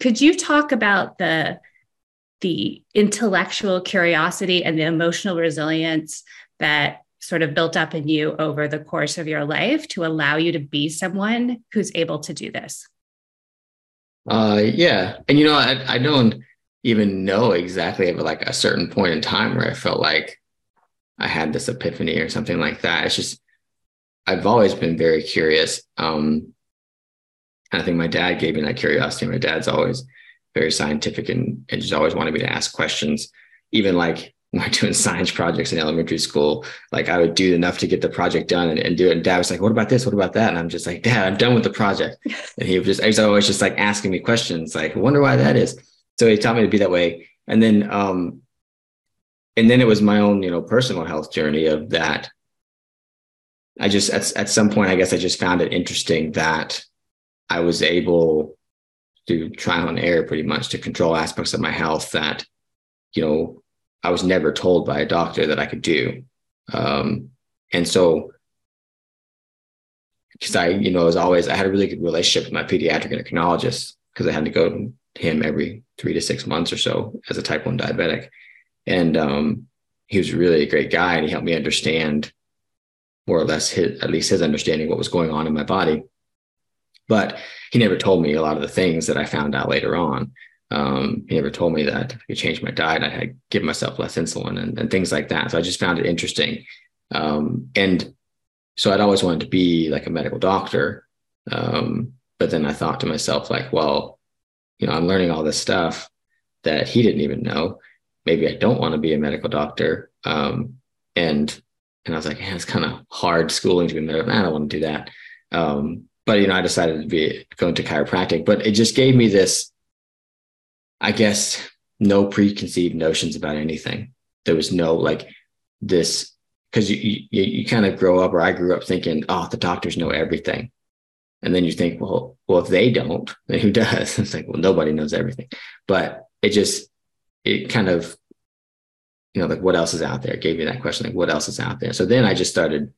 Could you talk about the the intellectual curiosity and the emotional resilience that sort of built up in you over the course of your life to allow you to be someone who's able to do this? Uh, yeah. And, you know, I, I don't even know exactly, but like a certain point in time where I felt like I had this epiphany or something like that. It's just, I've always been very curious. Um, I think my dad gave me that curiosity. My dad's always very scientific and, and just always wanted me to ask questions. Even like when I was doing science projects in elementary school, like I would do enough to get the project done and, and do it. And dad was like, what about this? What about that? And I'm just like, dad, I'm done with the project. And he was just, he was always just like asking me questions, like, I wonder why that is. So he taught me to be that way. And then, um, and then it was my own, you know, personal health journey of that. I just, at, at some point, I guess I just found it interesting that I was able to trial and error pretty much to control aspects of my health that, you know, I was never told by a doctor that I could do. Um, and so, because I, you know, as always, I had a really good relationship with my pediatric endocrinologist because I had to go to him every three to six months or so as a type 1 diabetic. And um, he was really a great guy and he helped me understand more or less his, at least his understanding what was going on in my body. But he never told me a lot of the things that I found out later on. Um, he never told me that if I could change my diet, I had give myself less insulin and, and things like that. So I just found it interesting. Um, and so I'd always wanted to be like a medical doctor. Um, but then I thought to myself, like, well, you know, I'm learning all this stuff that he didn't even know. Maybe I don't want to be a medical doctor. Um, and and I was like, yeah, it's kind of hard schooling to be a medical. I don't want to do that. But you know, I decided to be going to chiropractic. But it just gave me this I guess, no preconceived notions about anything. There was no like this because you, you you kind of grow up, or I grew up thinking, oh, the doctors know everything, and then you think, well, well, if they don't, then who does? It's like, well, nobody knows everything, but it just it kind of you know like what else is out there? It gave me that question, like what else is out there? So then I just started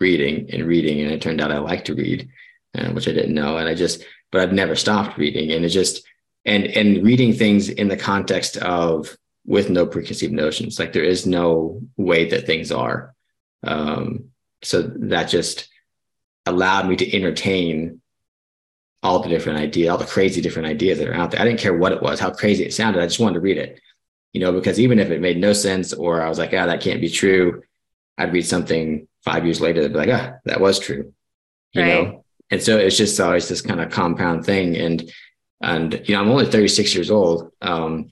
reading and reading, and it turned out I like to read, uh, which I didn't know, and I just but I've never stopped reading, and it just and and reading things in the context of with no preconceived notions like there is no way that things are. Um, so that just allowed me to entertain all the different ideas all the crazy different ideas that are out there. I didn't care what it was how crazy it sounded. I just wanted to read it you know because even if it made no sense or i was like ah that can't be true i'd read something five years later that'd be like ah that was true you right. know and so it's just always this kind of compound thing and and, you know, I'm only 36 years old. Um,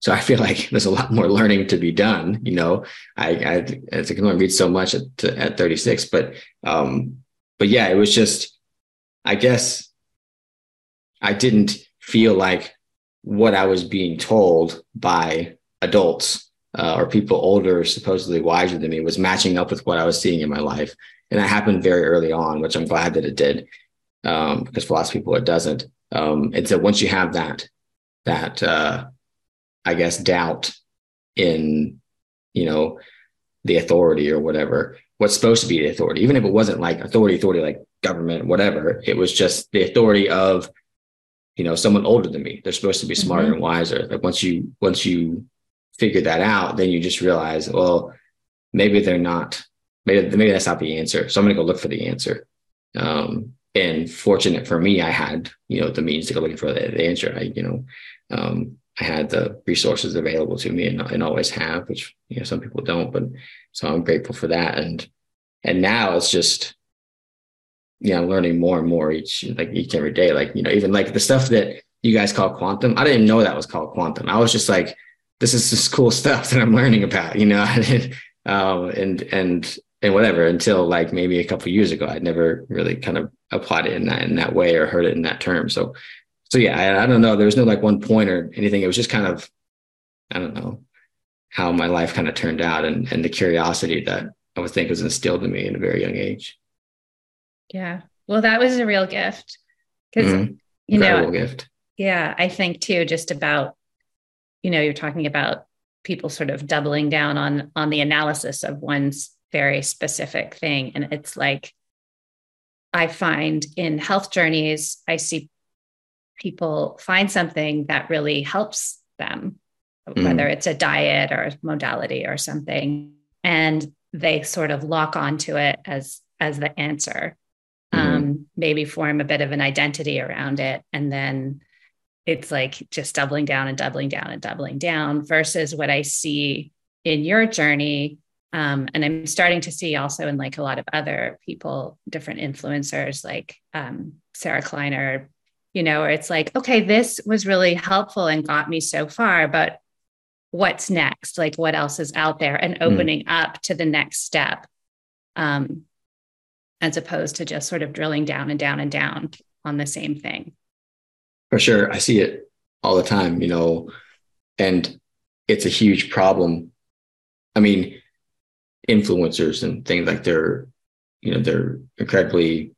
so I feel like there's a lot more learning to be done. You know, I, I, I can only read so much at, at 36, but, um, but yeah, it was just, I guess I didn't feel like what I was being told by adults uh, or people older, supposedly wiser than me, was matching up with what I was seeing in my life. And that happened very early on, which I'm glad that it did, um, because for lots of people it doesn't. Um, and so once you have that, that uh, I guess doubt in, you know, the authority or whatever, what's supposed to be the authority, even if it wasn't like authority, authority like government, whatever, it was just the authority of, you know, someone older than me. They're supposed to be smarter mm-hmm. and wiser. Like once you once you figure that out, then you just realize, well, maybe they're not. Maybe maybe that's not the answer. So I'm going to go look for the answer. Um, and fortunate for me, I had, you know, the means to go looking for the, the answer. I, you know, um, I had the resources available to me and, and always have, which, you know, some people don't, but so I'm grateful for that. And, and now it's just, you know, learning more and more each, like each every day. Like, you know, even like the stuff that you guys call quantum, I didn't know that was called quantum. I was just like, this is just cool stuff that I'm learning about, you know, um, and, and, and whatever until like maybe a couple years ago. I'd never really kind of applied it in that in that way or heard it in that term. So so yeah I, I, don't know. There was no like one point or anything. It was just kind of i don't know how my life kind of turned out and and the curiosity that i would think was instilled in me in a very young age. Yeah. Well that was a real gift. Because mm-hmm. you Incredible know gift. Yeah i think too just about you know you're talking about people sort of doubling down on on the analysis of one's very specific thing. And it's like, I find in health journeys, I see people find something that really helps them, mm. whether it's a diet or a modality or something, and they sort of lock onto it as as the answer. Mm. Um, maybe form a bit of an identity around it, and then it's like just doubling down and doubling down and doubling down versus what I see in your journey um, and I'm starting to see also in like a lot of other people, different influencers like um, Sarah Kleiner, you know, where it's like, okay, this was really helpful and got me so far, but what's next, like what else is out there, and hmm. opening mm. up to the next step, um, as opposed to just sort of drilling down and down and down on the same thing. For sure, I see it all the time, you know, and it's a huge problem. I mean, influencers and things like they're, you know, they're incredibly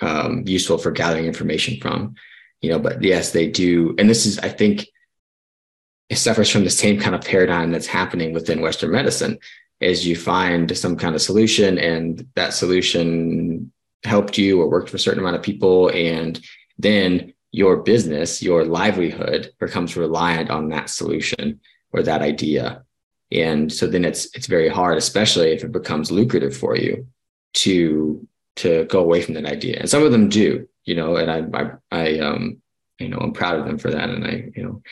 um, useful for gathering information from, you know, but yes, they do. And this is, I think, it suffers from the same kind of paradigm that's happening within Western medicine is you find some kind of solution and that solution helped you or worked for a certain amount of people. And then your business, your livelihood becomes reliant on that solution or that idea. And so then it's it's very hard, especially if it becomes lucrative for you to to go away from that idea. And some of them do, you know, and I I, I um you know I'm proud of them for that. And I, you know,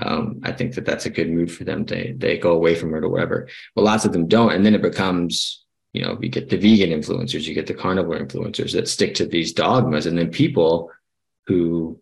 um, I think that that's a good move for them. They they go away from it or whatever. But lots of them don't, and then it becomes you know you get the vegan influencers, you get the carnivore influencers that stick to these dogmas, and then people who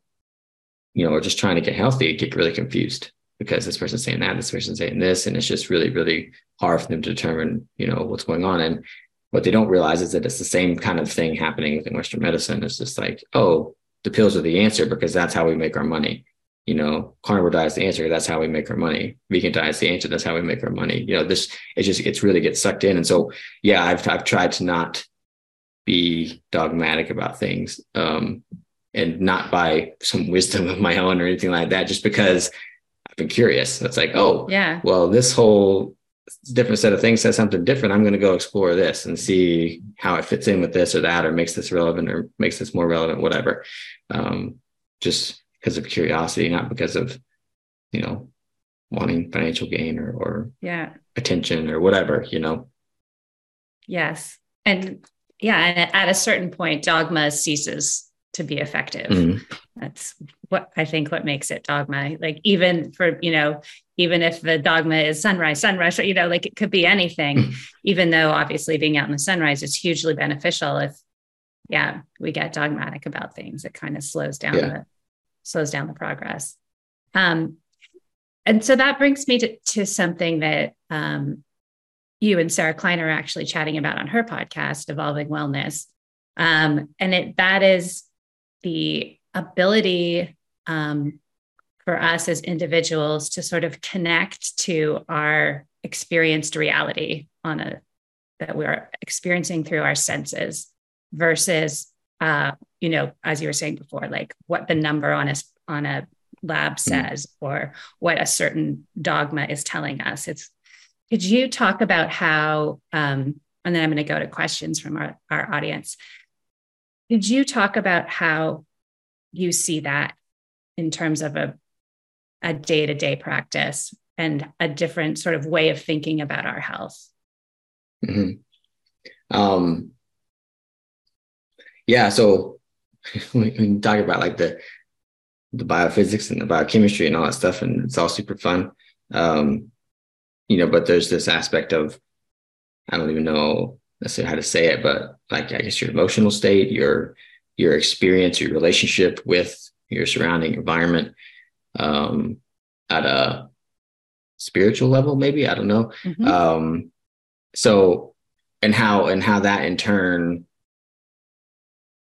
you know, are just trying to get healthy, get really confused because this person's saying that, this person's saying this, and it's just really, really hard for them to determine, you know, what's going on. And what they don't realize is that it's the same kind of thing happening within Western medicine. It's just like, oh, the pills are the answer because that's how we make our money. You know, carnivore diet's the answer. That's how we make our money. Vegan diet's the answer. That's how we make our money. You know, this it just it's really gets sucked in. And so, yeah, I've I've tried to not be dogmatic about things. Um, and not by some wisdom of my own or anything like that, just because been curious. It's like, oh, yeah, well, this whole different set of things says something different. I'm going to go explore this and see how it fits in with this or that, or makes this relevant or makes this more relevant, whatever. Um, just because of curiosity, not because of, you know, wanting financial gain or, or yeah, attention or whatever, you know? Yes. And yeah, and at a certain point, dogma ceases to be effective. Mm. That's what I think what makes it dogma. Like even for, you know, even if the dogma is sunrise, sunrise, you know, like it could be anything, mm. even though obviously being out in the sunrise is hugely beneficial if yeah, we get dogmatic about things. It kind of slows down yeah. the slows down the progress. Um, and so that brings me to, to something that um, you and Sarah Kleiner are actually chatting about on her podcast, Evolving Wellness. Um, and it that is the ability um, for us as individuals to sort of connect to our experienced reality on a that we're experiencing through our senses versus uh, you know as you were saying before like what the number on a on a lab mm-hmm. says mm. or what a certain dogma is telling us it's could you talk about how um, and then i'm going to go to questions from our, our audience could you talk about how you see that in terms of a, a day-to-day practice and a different sort of way of thinking about our health? Mm-hmm. Um, yeah, so we can talk about like the the biophysics and the biochemistry and all that stuff, and it's all super fun. Um, you know, but there's this aspect of I don't even know necessarily how to say it, but like I guess your emotional state, your your experience, your relationship with your surrounding environment um, at a spiritual level, maybe I don't know. Mm-hmm. Um, so, and how and how that in turn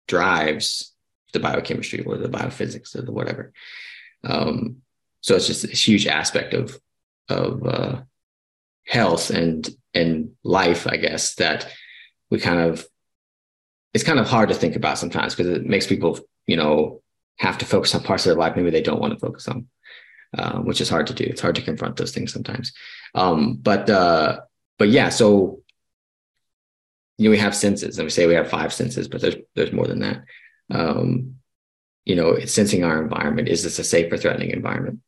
drives the biochemistry or the biophysics or the whatever. Um, so it's just a huge aspect of of uh, health and and life, I guess, that we kind of it's kind of hard to think about sometimes because it makes people, you know, have to focus on parts of their life maybe they don't want to focus on, um, which is hard to do. It's hard to confront those things sometimes. Um, but uh, but yeah, so you know, we have senses, and we say we have five senses, but there's there's more than that. Um, you know, sensing our environment. Is this a safe or threatening environment?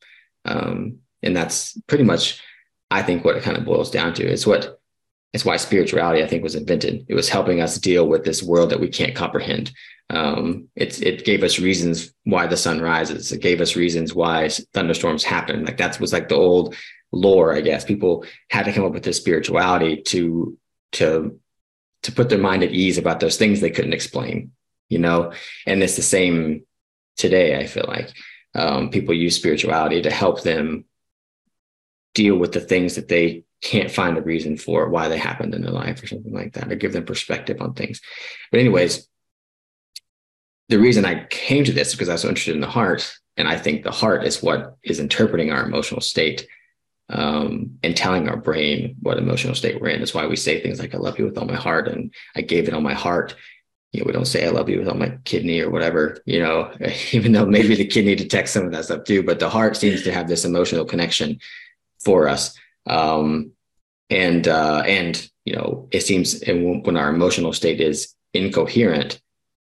Um, and that's pretty much, I think, what it kind of boils down to. It's what it's why spirituality, I think, was invented. It was helping us deal with this world that we can't comprehend. Um, it, it gave us reasons why the sun rises. It gave us reasons why thunderstorms happen. Like that was like the old lore, I guess. People had to come up with this spirituality to to to put their mind at ease about those things they couldn't explain. You know, and it's the same today. I feel like um, people use spirituality to help them deal with the things that they can't find a reason for why they happened in their life or something like that, or give them perspective on things. But, anyways, the reason I came to this because I was so interested in the heart. And I think the heart is what is interpreting our emotional state um, and telling our brain what emotional state we're in. That's why we say things like, I love you with all my heart and I gave it all my heart. You know, we don't say I love you with all my kidney or whatever, you know, even though maybe the kidney detects some of that stuff too, but the heart seems to have this emotional connection for us. Um, and, uh, and, you know, it seems when our emotional state is incoherent,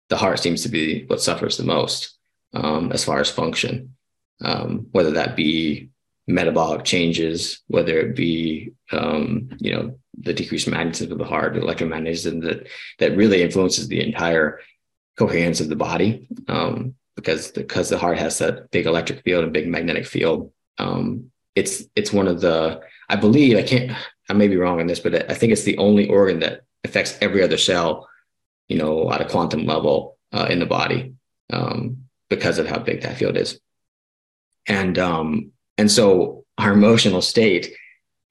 the heart seems to be what suffers the most um, as far as function, um, whether that be metabolic changes, whether it be um, you know the decreased magnetism of the heart, electromagnetism that that really influences the entire coherence of the body, um, because because the heart has that big electric field and big magnetic field. Um, it's it's one of the I believe I can't I may be wrong on this, but I think it's the only organ that affects every other cell, you know, at a quantum level uh, in the body um, because of how big that field is. And um, and so our emotional state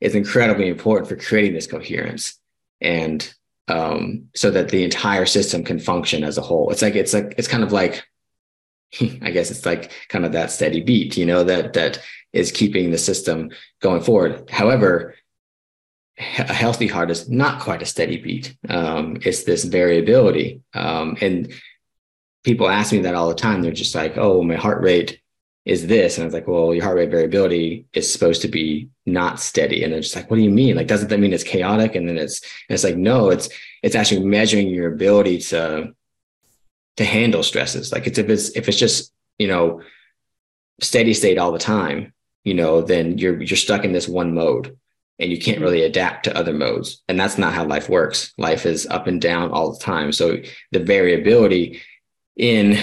is incredibly important for creating this coherence and um, so that the entire system can function as a whole. It's like it's like it's kind of like I guess it's like kind of that steady beat, you know, that that is keeping the system going forward. However, a healthy heart is not quite a steady beat. Um, it's this variability, um, and people ask me that all the time. They're just like, "Oh, my heart rate is this. And I was like, well, your heart rate variability is supposed to be not steady. And they're just like, what do you mean? Like, doesn't that mean it's chaotic? And then it's, and it's like, no, it's, it's actually measuring your ability to, to handle stresses. Like it's, if it's, if it's just, you know, steady state all the time, you know, then you're, you're stuck in this one mode and you can't mm-hmm. really adapt to other modes. And that's not how life works. Life is up and down all the time. So the variability in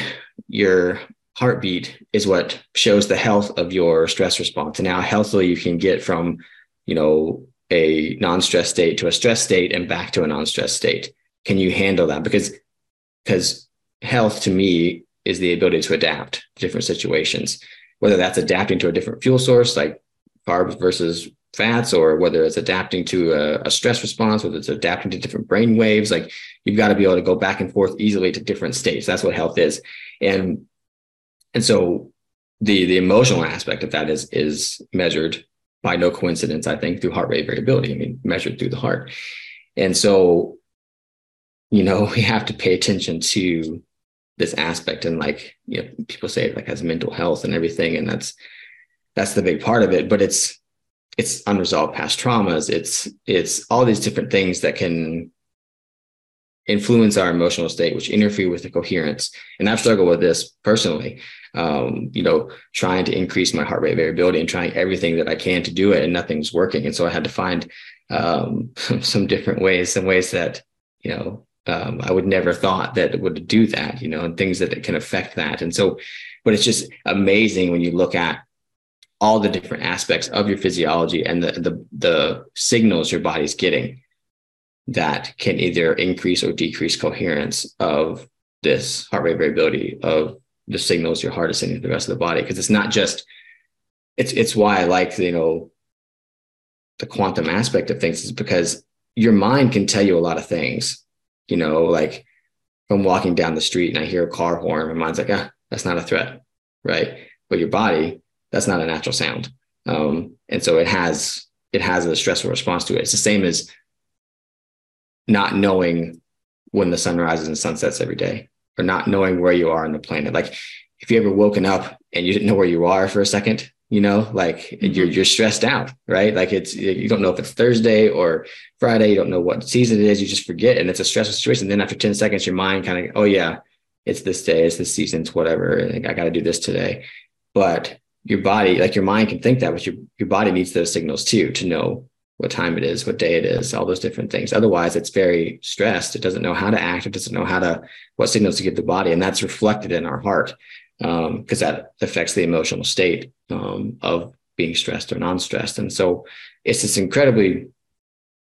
your heartbeat is what shows the health of your stress response and how healthily you can get from you know a non-stress state to a stress state and back to a non-stress state can you handle that because because health to me is the ability to adapt to different situations whether that's adapting to a different fuel source like carbs versus fats or whether it's adapting to a, a, stress response whether it's adapting to different brain waves like you've got to be able to go back and forth easily to different states that's what health is and and so the the emotional aspect of that is is measured by no coincidence, I think, through heart rate variability. I mean, measured through the heart. And so, you know, we have to pay attention to this aspect. And like, you know, people say it like has mental health and everything. And that's that's the big part of it. But it's it's unresolved past traumas. It's it's all these different things that can influence our emotional state, which interfere with the coherence. And I've struggled with this personally um, you know, trying to increase my heart rate variability and trying everything that I can to do it, and nothing's working. And so I had to find um, some different ways, some ways that you know um, I would never thought that it would do that, you know, and things that can affect that. And so, but it's just amazing when you look at all the different aspects of your physiology and the the, the signals your body's getting that can either increase or decrease coherence of this heart rate variability of the signals your heart is sending to the rest of the body because it's not just it's it's why I like you know the quantum aspect of things is because your mind can tell you a lot of things you know like I'm walking down the street and I hear a car horn my mind's like ah that's not a threat right? But your body that's not a natural sound. Um, and so it has it has a stressful response to it. It's the same as not knowing when the sun rises and sunsets every day or not knowing where you are on the planet. Like if you ever woken up and you didn't know where you are for a second, you know, like mm-hmm. you're you're stressed out, right? Like it's you don't know if it's Thursday or Friday, you don't know what season it is, you just forget, and it's a stressful situation. Then after ten seconds, your mind kind of, oh yeah, it's this day, it's this season, it's whatever. I got to do this today, but your body, like your mind, can think that, but your your body needs those signals too to know what time it is, what day it is, all those different things. Otherwise, it's very stressed. It doesn't know how to act. It doesn't know how to, what signals to give the body. And that's reflected in our heart because um, that affects the emotional state um, of being stressed or non stressed. And so it's this incredibly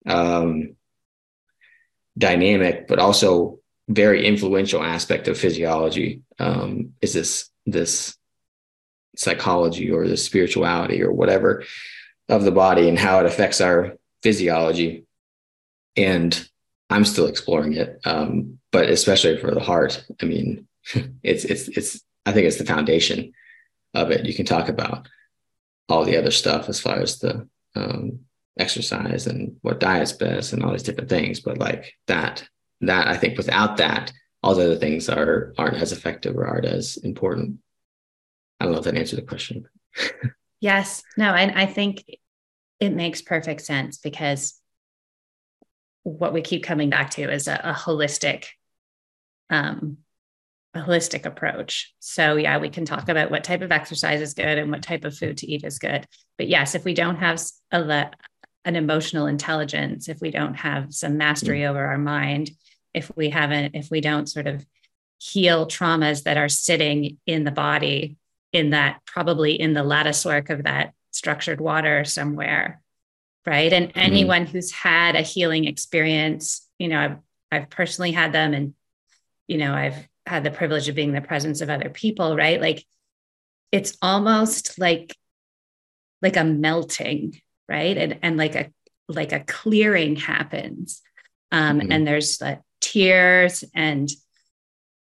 um, dynamic, but also very influential aspect of physiology um, is this, this psychology or the spirituality or whatever of the body and how it affects our physiology. And I'm still exploring it, um, but especially for the heart. I mean, it's it's it's. I think it's the foundation of it. You can talk about all the other stuff as far as the um, exercise and what diet's best and all these different things, but like that, that I think without that, all the other things are aren't as effective or aren't as important. I don't know if that answered the question. yes, no, and I think it makes perfect sense because what we keep coming back to is a, a holistic um, a holistic approach. So yeah, we can talk about what type of exercise is good and what type of food to eat is good. But yes, if we don't have a, an emotional intelligence, if we don't have some mastery mm-hmm. over our mind, if we haven't, if we don't sort of heal traumas that are sitting in the body, in that probably in the lattice work of that structured water somewhere, right? And mm-hmm. anyone who's had a healing experience, you know, I've I've personally had them, and you know, I've had the privilege of being in the presence of other people, right? Like it's almost like like a melting, right? And and like a like a clearing happens. Um, mm-hmm. and there's like tears and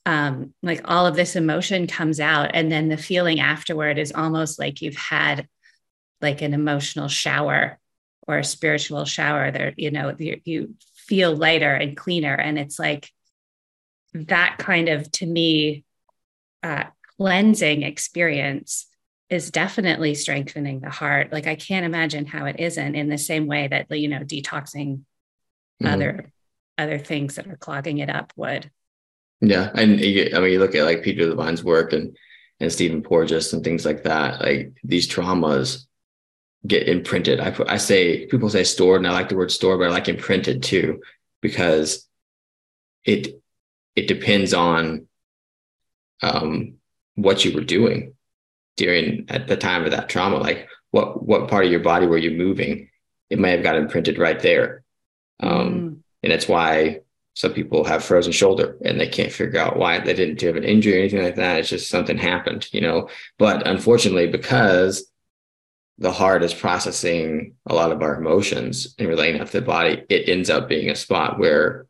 um, like all of this emotion comes out and then the feeling afterward is almost like you've had like an emotional shower or a spiritual shower there you know you, you feel lighter and cleaner and it's like that kind of to me uh, cleansing experience is definitely strengthening the heart. Like i can't imagine how it isn't in the same way that you know detoxing mm-hmm. other other things that are clogging it up would. Yeah and i mean you look at like peter levine's work and and stephen porges and things like that like these traumas get imprinted. I i say people say stored and i like the word stored but i like imprinted too because it it depends on um, what you were doing during at the time of that trauma. Like what what part of your body were you moving? It may have got imprinted right there. Um, mm. and that's why some people have frozen shoulder and they can't figure out why they didn't have an injury or anything like that. It's just something happened you know? But unfortunately because the heart is processing a lot of our emotions and relaying out to the body it ends up being a spot where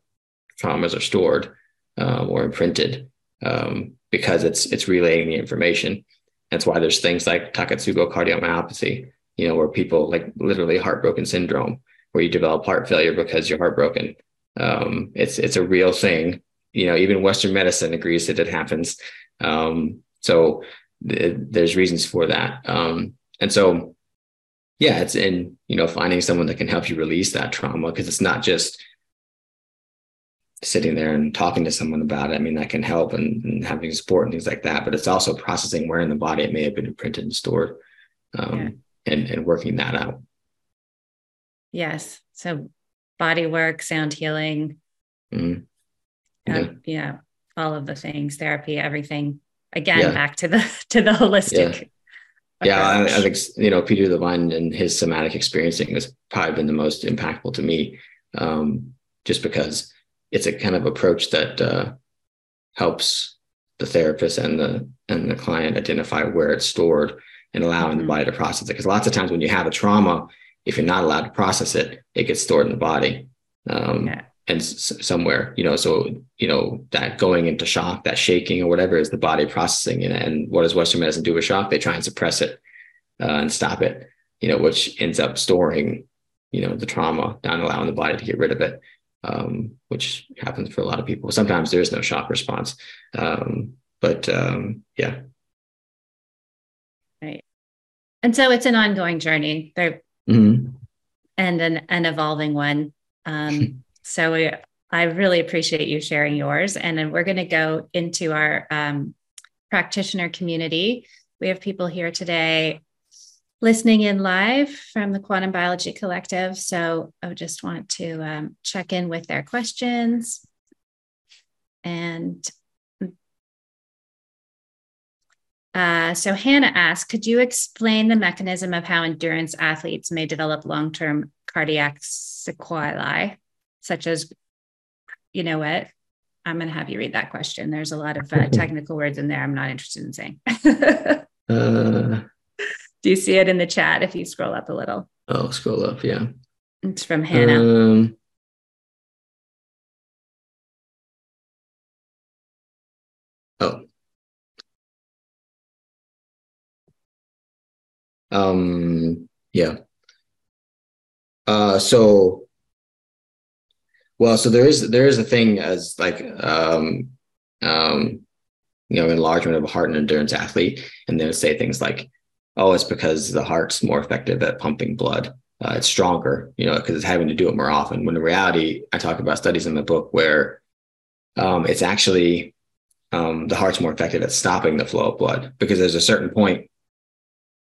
traumas are stored um, or imprinted um, because it's it's relaying the information. That's why there's things like Takotsubo cardiomyopathy, you know, where people like literally heartbroken syndrome, where you develop heart failure because you're heartbroken. Um, it's it's a real thing. You know, even Western medicine agrees that it happens. Um, so th- there's reasons for that. Um, and so, yeah, it's in you know finding someone that can help you release that trauma because it's not just sitting there and talking to someone about it. I mean, that can help and, and, having support and things like that. But it's also processing where in the body it may have been imprinted and stored, um, yeah. and and working that out. Yes. So body work, sound healing. Mm-hmm. Yeah. Um, yeah. All of the things, therapy, everything. Again, yeah. back to the to the holistic. Yeah, I, I, think you know Peter Levine and his somatic experiencing has probably been the most impactful to me, um, just because it's a kind of approach that uh, helps the therapist and the and the client identify where it's stored and allowing mm-hmm. the body to process it. Because lots of times when you have a trauma, if you're not allowed to process it, it gets stored in the body um, yeah. and s- somewhere. You know, so you know that going into shock, that shaking or whatever is the body processing it. And what does Western medicine do with shock? They try and suppress it uh, and stop it. You know, which ends up storing you know the trauma, not allowing the body to get rid of it um, which happens for a lot of people. Sometimes there is no shock response, um, but um, yeah. Right, and so it's an ongoing journey there, mm-hmm. and an an evolving one. Um, so we, I really appreciate you sharing yours, and then we're going to go into our um, practitioner community. We have people here today listening in live from the Quantum Biology Collective. So I just want to um, check in with their questions. And uh, so Hannah asked, could you explain the mechanism of how endurance athletes may develop long-term cardiac sequelae, such as, you know what? I'm going to have you read that question. There's a lot of uh, technical words in there I'm not interested in saying. uh, Do you see it in the chat if you scroll up a little? Oh, scroll up, yeah. It's from Hannah. Um, oh. Um, yeah. Uh, so, well, so there is there is a thing as like um, um, you know enlargement of a heart and endurance athlete, and they'll say things like, "Oh, it's because the heart's more effective at pumping blood. Uh, it's stronger, you know, because it's having to do it more often." When in reality, I talk about studies in the book where um, it's actually um, the heart's more effective at stopping the flow of blood because there's a certain point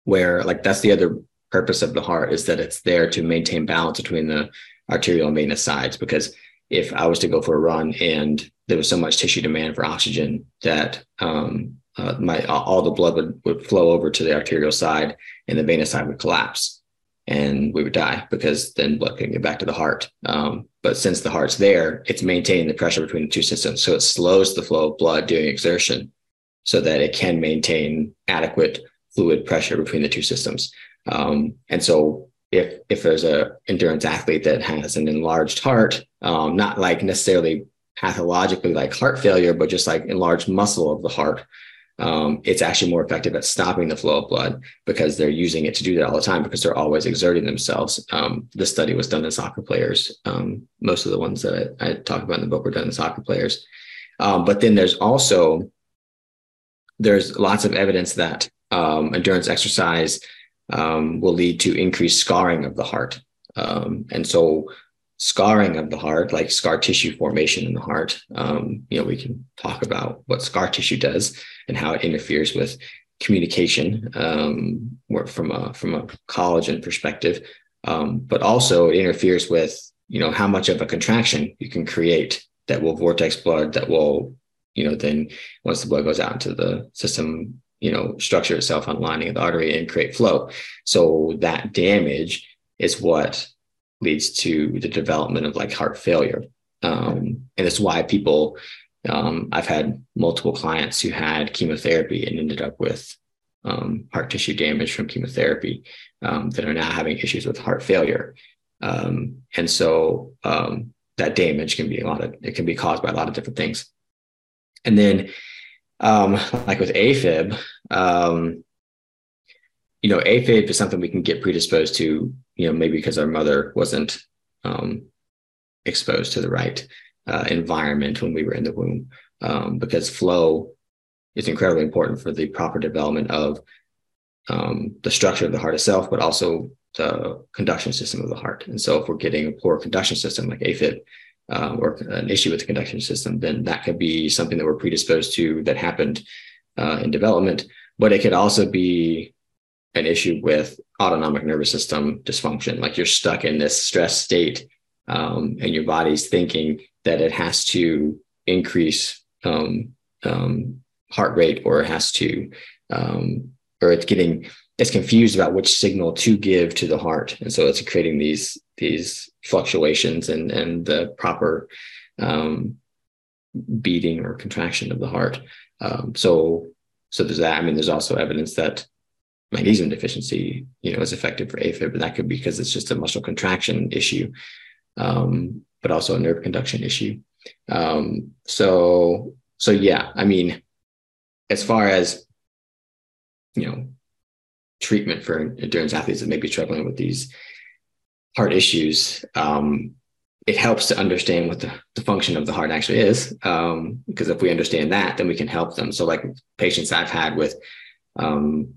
where like that's the other purpose of the heart is that it's there to maintain balance between the arterial and venous sides. Because if I was to go for a run and there was so much tissue demand for oxygen that um, uh, my all the blood would, would flow over to the arterial side and the venous side would collapse and we would die because then blood couldn't get back to the heart. Um, but since the heart's there, it's maintaining the pressure between the two systems. So it slows the flow of blood during exertion so that it can maintain adequate fluid pressure between the two systems. Um, and so if if there's a endurance athlete that has an enlarged heart, um, not like necessarily pathologically like heart failure, but just like enlarged muscle of the heart, um, it's actually more effective at stopping the flow of blood because they're using it to do that all the time because they're always exerting themselves. Um, the study was done in soccer players. Um, most of the ones that I, I, talk about in the book were done in soccer players. Um, but then there's also there's lots of evidence that um, endurance exercise um, will lead to increased scarring of the heart. And so, scarring of the heart, like scar tissue formation in the heart, um, you know, we can talk about what scar tissue does and how it interferes with communication um, from a from a collagen perspective, um, but also it interferes with you know how much of a contraction you can create that will vortex blood that will you know then once the blood goes out into the system you know, structure itself on lining of the artery and create flow. So that damage is what leads to the development of like heart failure. Um, and it's why people, um, I've had multiple clients who had chemotherapy and ended up with um, heart tissue damage from chemotherapy um, that are now having issues with heart failure. Um, and so um, that damage can be a lot of, it can be caused by a lot of different things. And then like with AFib, you know, AFib is something we can get predisposed to, you know, maybe because our mother wasn't um, exposed to the right uh, environment when we were in the womb, um, because flow is incredibly important for the proper development of um, the structure of the heart itself, but also the conduction system of the heart. And so, if we're getting a poor conduction system like AFib, uh, or an issue with the conduction system, then that could be something that we're predisposed to that happened uh, in development. But it could also be an issue with autonomic nervous system dysfunction, like you're stuck in this stress state, um, and your body's thinking that it has to increase um, um, heart rate or it has to, um, or it's getting it's confused about which signal to give to the heart, and so it's creating these these fluctuations and and the proper um, beating or contraction of the heart. Um, so so there's that. I mean, there's also evidence that magnesium deficiency, you know, is effective for AFib, but that could be because it's just a muscle contraction issue, um, but also a nerve conduction issue. Um, so so yeah, I mean, as far as you know treatment for endurance athletes that may be struggling with these heart issues, um, it helps to understand what the, the, function of the heart actually is. Um, because if we understand that, then we can help them. So, like patients I've had with um,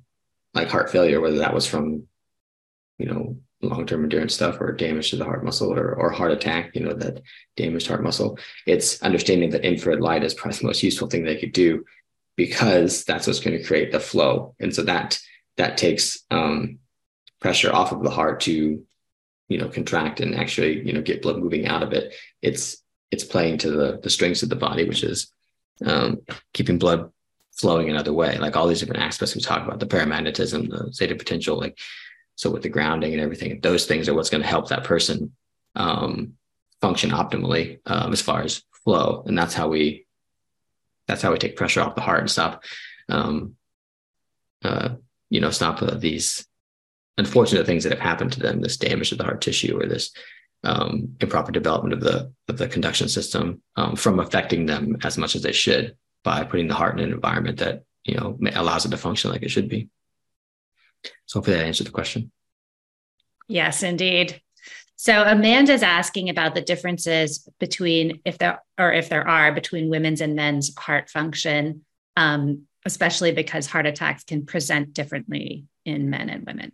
like heart failure, whether that was from, you know, long-term endurance stuff or damage to the heart muscle or, or heart attack, you know, that damaged heart muscle, it's understanding that infrared light is probably the most useful thing they could do because that's what's going to create the flow. And so that that takes um, pressure off of the heart to you know contract and actually you know get blood moving out of it it's it's playing to the the strengths of the body which is um, keeping blood flowing another way. Like all these different aspects we talk about the paramagnetism the zeta potential like so with the grounding and everything those things are what's going to help that person um, function optimally um, as far as flow. And that's how we that's how we take pressure off the heart and stop um, uh, you know, stop uh, these unfortunate things that have happened to them, this damage to the heart tissue or this um, improper development of the of the conduction system um, from affecting them as much as they should by putting the heart in an environment that you know allows it to function like it should be. So hopefully that answered the question. Yes, indeed. So Amanda's asking about the differences between if there or if there are between women's and men's heart function, um, especially because heart attacks can present differently in men and women.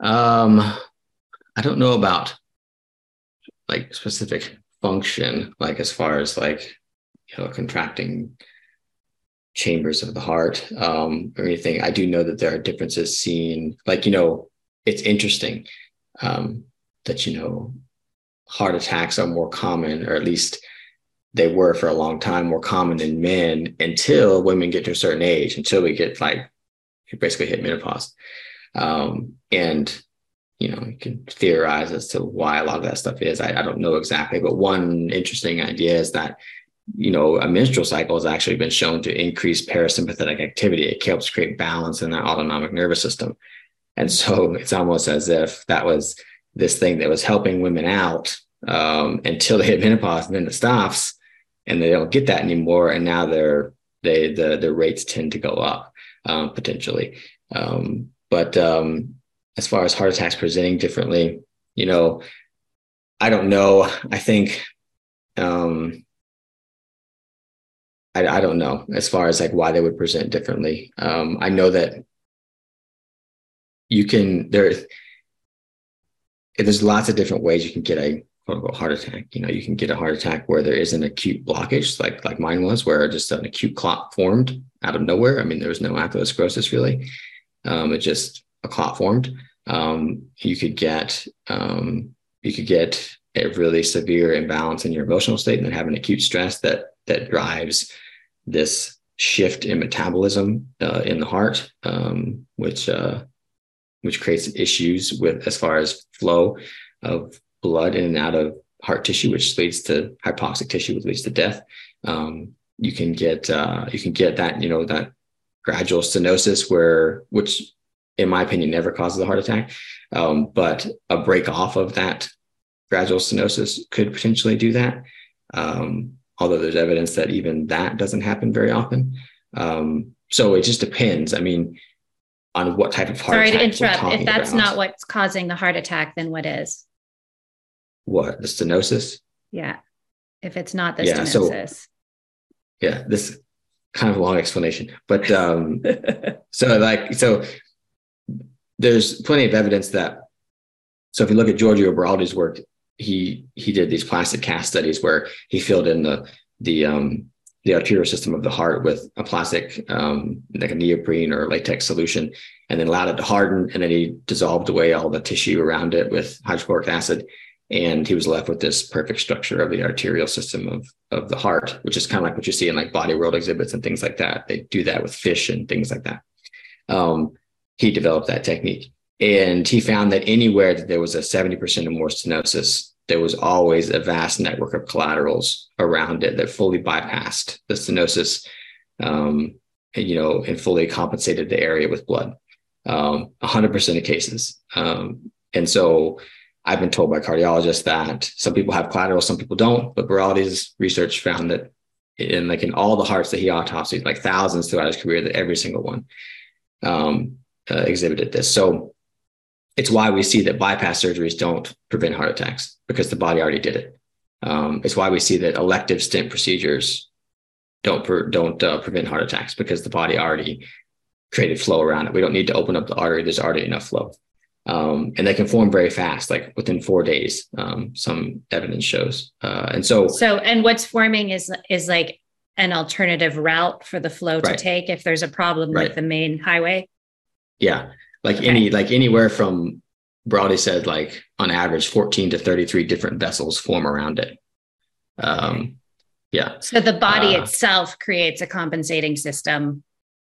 Um, I don't know about like specific function, like as far as like you know contracting chambers of the heart um, or anything. I do know that there are differences seen, like you know, it's interesting um, that you know heart attacks are more common, or at least they were for a long time more common in men until women get to a certain age, until we get like basically hit menopause. Um, and you know, you can theorize as to why a lot of that stuff is. I, I don't know exactly, but one interesting idea is that you know, a menstrual cycle has actually been shown to increase parasympathetic activity. It helps create balance in that autonomic nervous system. And so it's almost as if that was this thing that was helping women out um, until they hit menopause, and then it stops, and they don't get that anymore. And now their they the the rates tend to go up um, potentially. Um, but um, as far as heart attacks presenting differently, you know, I don't know. I think um, I, I don't know as far as like why they would present differently. Um, I know that you can there there's lots of different ways you can get a quote unquote heart attack. You know, you can get a heart attack where there is an acute blockage, like like mine was, where just an acute clot formed out of nowhere. I mean, there was no atherosclerosis really. Um, it just a clot formed. Um, you could get um, you could get a really severe imbalance in your emotional state and then have an acute stress that that drives this shift in metabolism uh, in the heart, um, which uh, which creates issues with as far as flow of blood in and out of heart tissue, which leads to hypoxic tissue, which leads to death. Um, you can get uh, you can get that you know that gradual stenosis where which in my opinion never causes a heart attack um, but a break off of that gradual stenosis could potentially do that um, although there's evidence that even that doesn't happen very often. Um, so it just depends. I mean, on what type of heart attack. Sorry to interrupt. If that's about. not what's causing the heart attack, then what is? What the stenosis? Yeah. If it's not the yeah, stenosis. So, yeah, this kind of long explanation, but um, so like so, there's plenty of evidence that. So if you look at Giorgio Baroldi's work, he he did these plastic cast studies where he filled in the the um, the arterial system of the heart with a plastic um, like a neoprene or latex solution, and then allowed it to harden, and then he dissolved away all the tissue around it with hydrochloric acid, and he was left with this perfect structure of the arterial system of of the heart, which is kind of like what you see in like body world exhibits and things like that. They do that with fish and things like that. Um, he developed that technique. And he found that anywhere that there was a 70% or more stenosis, there was always a vast network of collaterals around it that fully bypassed the stenosis, um, and, you know, and fully compensated the area with blood. Um, 100% of cases. Um, and so I've been told by cardiologists that some people have collateral, some people don't. But Baroldi's research found that in like in all the hearts that he autopsied, like thousands throughout his career, that every single one um, uh, exhibited this. So it's why we see that bypass surgeries don't prevent heart attacks because the body already did it. Um, it's why we see that elective stent procedures don't per, don't uh, prevent heart attacks because the body already created flow around it. We don't need to open up the artery. There's already enough flow. Um, and they can form very fast, like within four days. Um, some evidence shows, uh, and so so and what's forming is is like an alternative route for the flow right. to take if there's a problem right. with the main highway. Yeah, like okay. any like anywhere from Baroldi said like on average 14 to 33 different vessels form around it. Um, yeah. So the body uh, itself creates a compensating system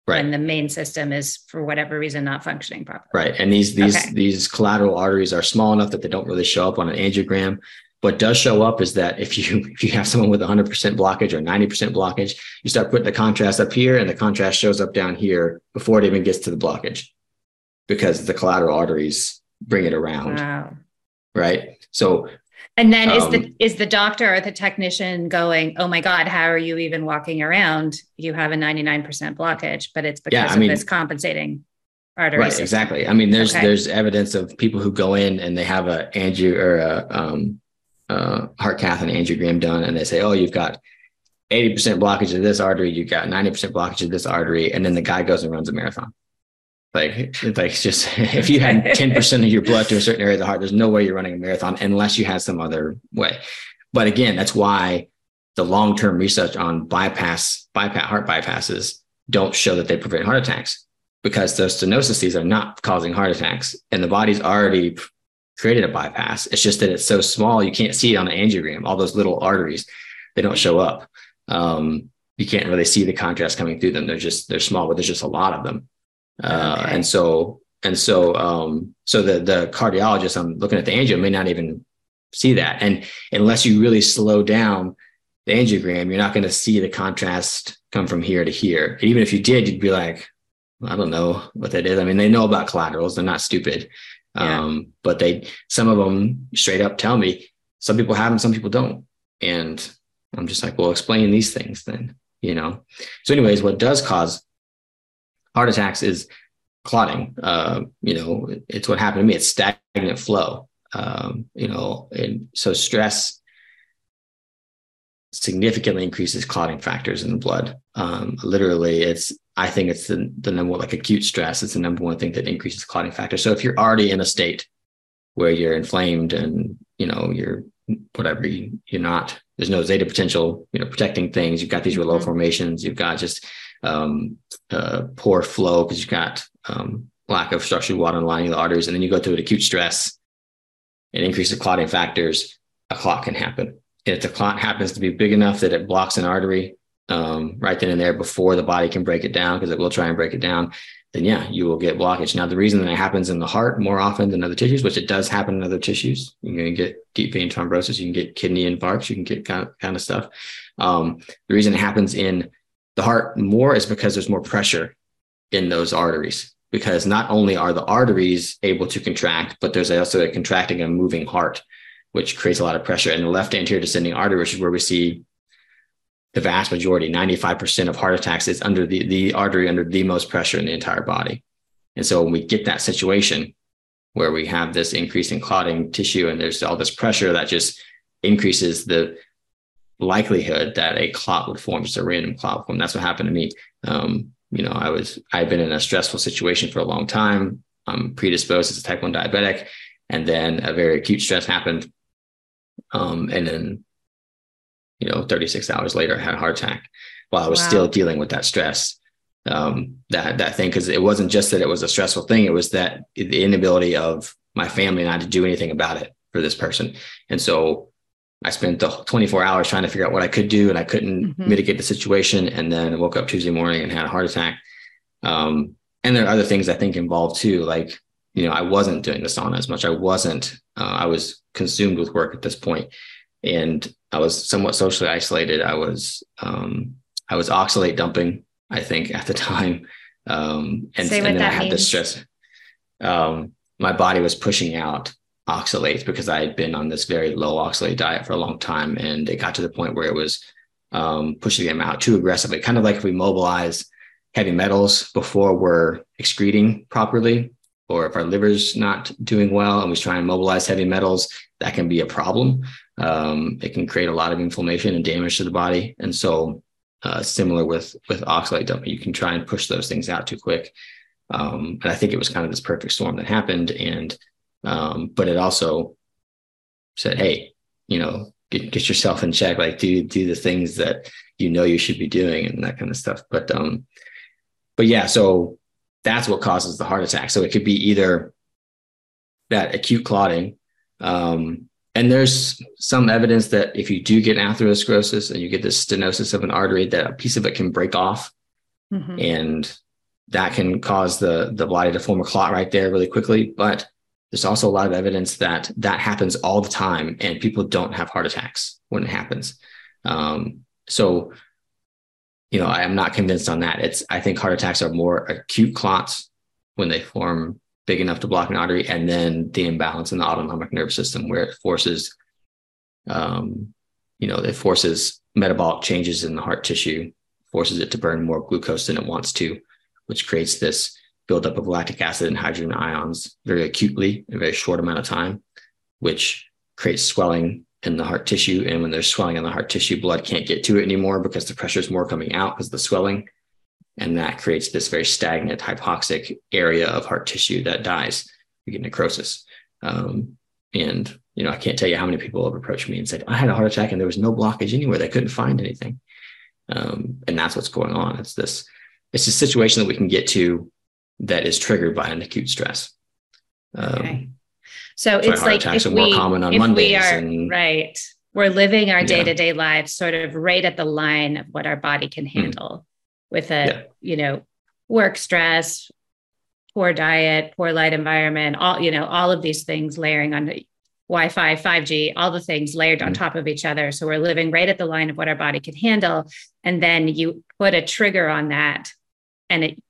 right. and the main system is for whatever reason not functioning properly. Right. And these these okay. these collateral arteries are small enough that they don't really show up on an angiogram. what does show up is that if you if you have someone with 100% blockage or 90% blockage, you start putting the contrast up here, and the contrast shows up down here before it even gets to the blockage, because the collateral arteries bring it around. Wow. Right. So and then um, is the um, is the doctor or the technician going, "Oh my God, how are you even walking around? You have a ninety nine percent blockage, but it's because yeah, of mean, this compensating artery." Right, system. exactly. I mean, there's okay. there's evidence of people who go in and they have a angio or a um, uh, heart cath and angiogram done, and they say, "Oh, you've got." 80% blockage of this artery, you've got 90% blockage of this artery, and then the guy goes and runs a marathon. Like, like just if you had 10% of your blood to a certain area of the heart, there's no way you're running a marathon unless you had some other way. But again, that's why the long-term research on bypass, bypass, heart bypasses don't show that they prevent heart attacks because those stenosis are not causing heart attacks. And the body's already created a bypass. It's just that it's so small, you can't see it on the angiogram. All those little arteries, they don't show up. Um, you can't really see the contrast coming through them. They're just, they're small, but there's just a lot of them. Uh, okay. And so, and so, um, so the the cardiologist I'm looking at the angio may not even see that, and unless you really slow down the angiogram, you're not going to see the contrast come from here to here. And even if you did, you'd be like, I don't know what that is. I mean, they know about collaterals; they're not stupid. Yeah. Um, but they, some of them straight up tell me some people have them, some people don't, and I'm just like, well, explain these things then, you know. So, anyways, what does cause heart attacks is clotting. Uh, you know, it's what happened to me. It's stagnant flow. Um, you know, and so stress significantly increases clotting factors in the blood. Um, literally, it's I think it's the the number one like acute stress. It's the number one thing that increases clotting factor. So if you're already in a state where you're inflamed and you know you're whatever you, you're not there's no zeta potential you know protecting things you've got these mm-hmm. low formations you've got just um, uh, poor flow because you've got um, lack of structured water lining the arteries, and then you go through an acute stress and increase the clotting factors, a clot can happen. If the clot happens to be big enough that it blocks an artery um, right then and there before the body can break it down, because it will try and break it down, then yeah, you will get blockage. Now, the reason that it happens in the heart more often than other tissues, which it does happen in other tissues, you can get deep vein thrombosis, you can get kidney infarcts, you can get kind of, kind of stuff. Um, the reason it happens in the heart more is because there's more pressure in those arteries because not only are the arteries able to contract but there's also a contracting and moving heart which creates a lot of pressure. And the left anterior descending artery which is where we see the vast majority 95% of heart attacks is under the, the artery under the most pressure in the entire body. And so when we get that situation where we have this increase in clotting tissue and there's all this pressure that just increases the likelihood that a clot would form, just a random clot would form. That's what happened to me. Um, you know, I was I've been in a stressful situation for a long time. I'm predisposed as a type 1 diabetic. And then a very acute stress happened. Um, and then, you know, 36 hours later, I had a heart attack while I was wow. still dealing with that stress. Um, that that thing, because it wasn't just that it was a stressful thing, it was that the inability of my family and I to do anything about it for this person. And so I spent the 24 hours trying to figure out what I could do, and I couldn't mm-hmm. mitigate the situation. And then I woke up Tuesday morning and had a heart attack. Um, and there are other things I think involved too, like you know, I wasn't doing the sauna as much. I wasn't. Uh, I was consumed with work at this point, and I was somewhat socially isolated. I was um, I was oxalate dumping. I think at the time, um, and, and then I had means. the stress. Um, my body was pushing out oxalates because I had been on this very low oxalate diet for a long time. And it got to the point where it was um, pushing them out too aggressively, kind of like if we mobilize heavy metals before we're excreting properly, or if our liver's not doing well and we try and mobilize heavy metals, that can be a problem. Um, it can create a lot of inflammation and damage to the body. And so, uh, similar with with oxalate dumping, you can try and push those things out too quick. Um, and I think it was kind of this perfect storm that happened. And um, but it also said, hey, you know, get, get yourself in check, like do do the things that you know you should be doing and that kind of stuff. But um, but yeah, so that's what causes the heart attack. So it could be either that acute clotting. Um, and there's some evidence that if you do get atherosclerosis and you get this stenosis of an artery, that a piece of it can break off. Mm-hmm. And that can cause the the body to form a clot right there really quickly. But there's also a lot of evidence that that happens all the time and people don't have heart attacks when it happens. Um, so, you know, I am not convinced on that. It's, I think heart attacks are more acute clots when they form big enough to block an artery, and then the imbalance in the autonomic nervous system where it forces, um, you know, it forces metabolic changes in the heart tissue, forces it to burn more glucose than it wants to, which creates this buildup of lactic acid and hydrogen ions very acutely in a very short amount of time, which creates swelling in the heart tissue. And when there's swelling in the heart tissue, blood can't get to it anymore because the pressure is more coming out because of the swelling. And that creates this very stagnant, hypoxic area of heart tissue that dies. You get necrosis. Um, and, you know, I can't tell you how many people have approached me and said, I had a heart attack and there was no blockage anywhere. They couldn't find anything. Um, and that's what's going on. It's this, it's a situation that we can get to that is triggered by an acute stress. Um, okay. So it's like if we, if Mondays we are and, right, we're living our day to day lives sort of right at the line of what our body can hmm. handle mm. with a yeah. you know work stress, poor diet, poor light environment, all you know all of these things layering on Wi-Fi, 5G, all the things layered on hmm. top of each other. So we're living right at the line of what our body can handle, and then you put a trigger on that, and it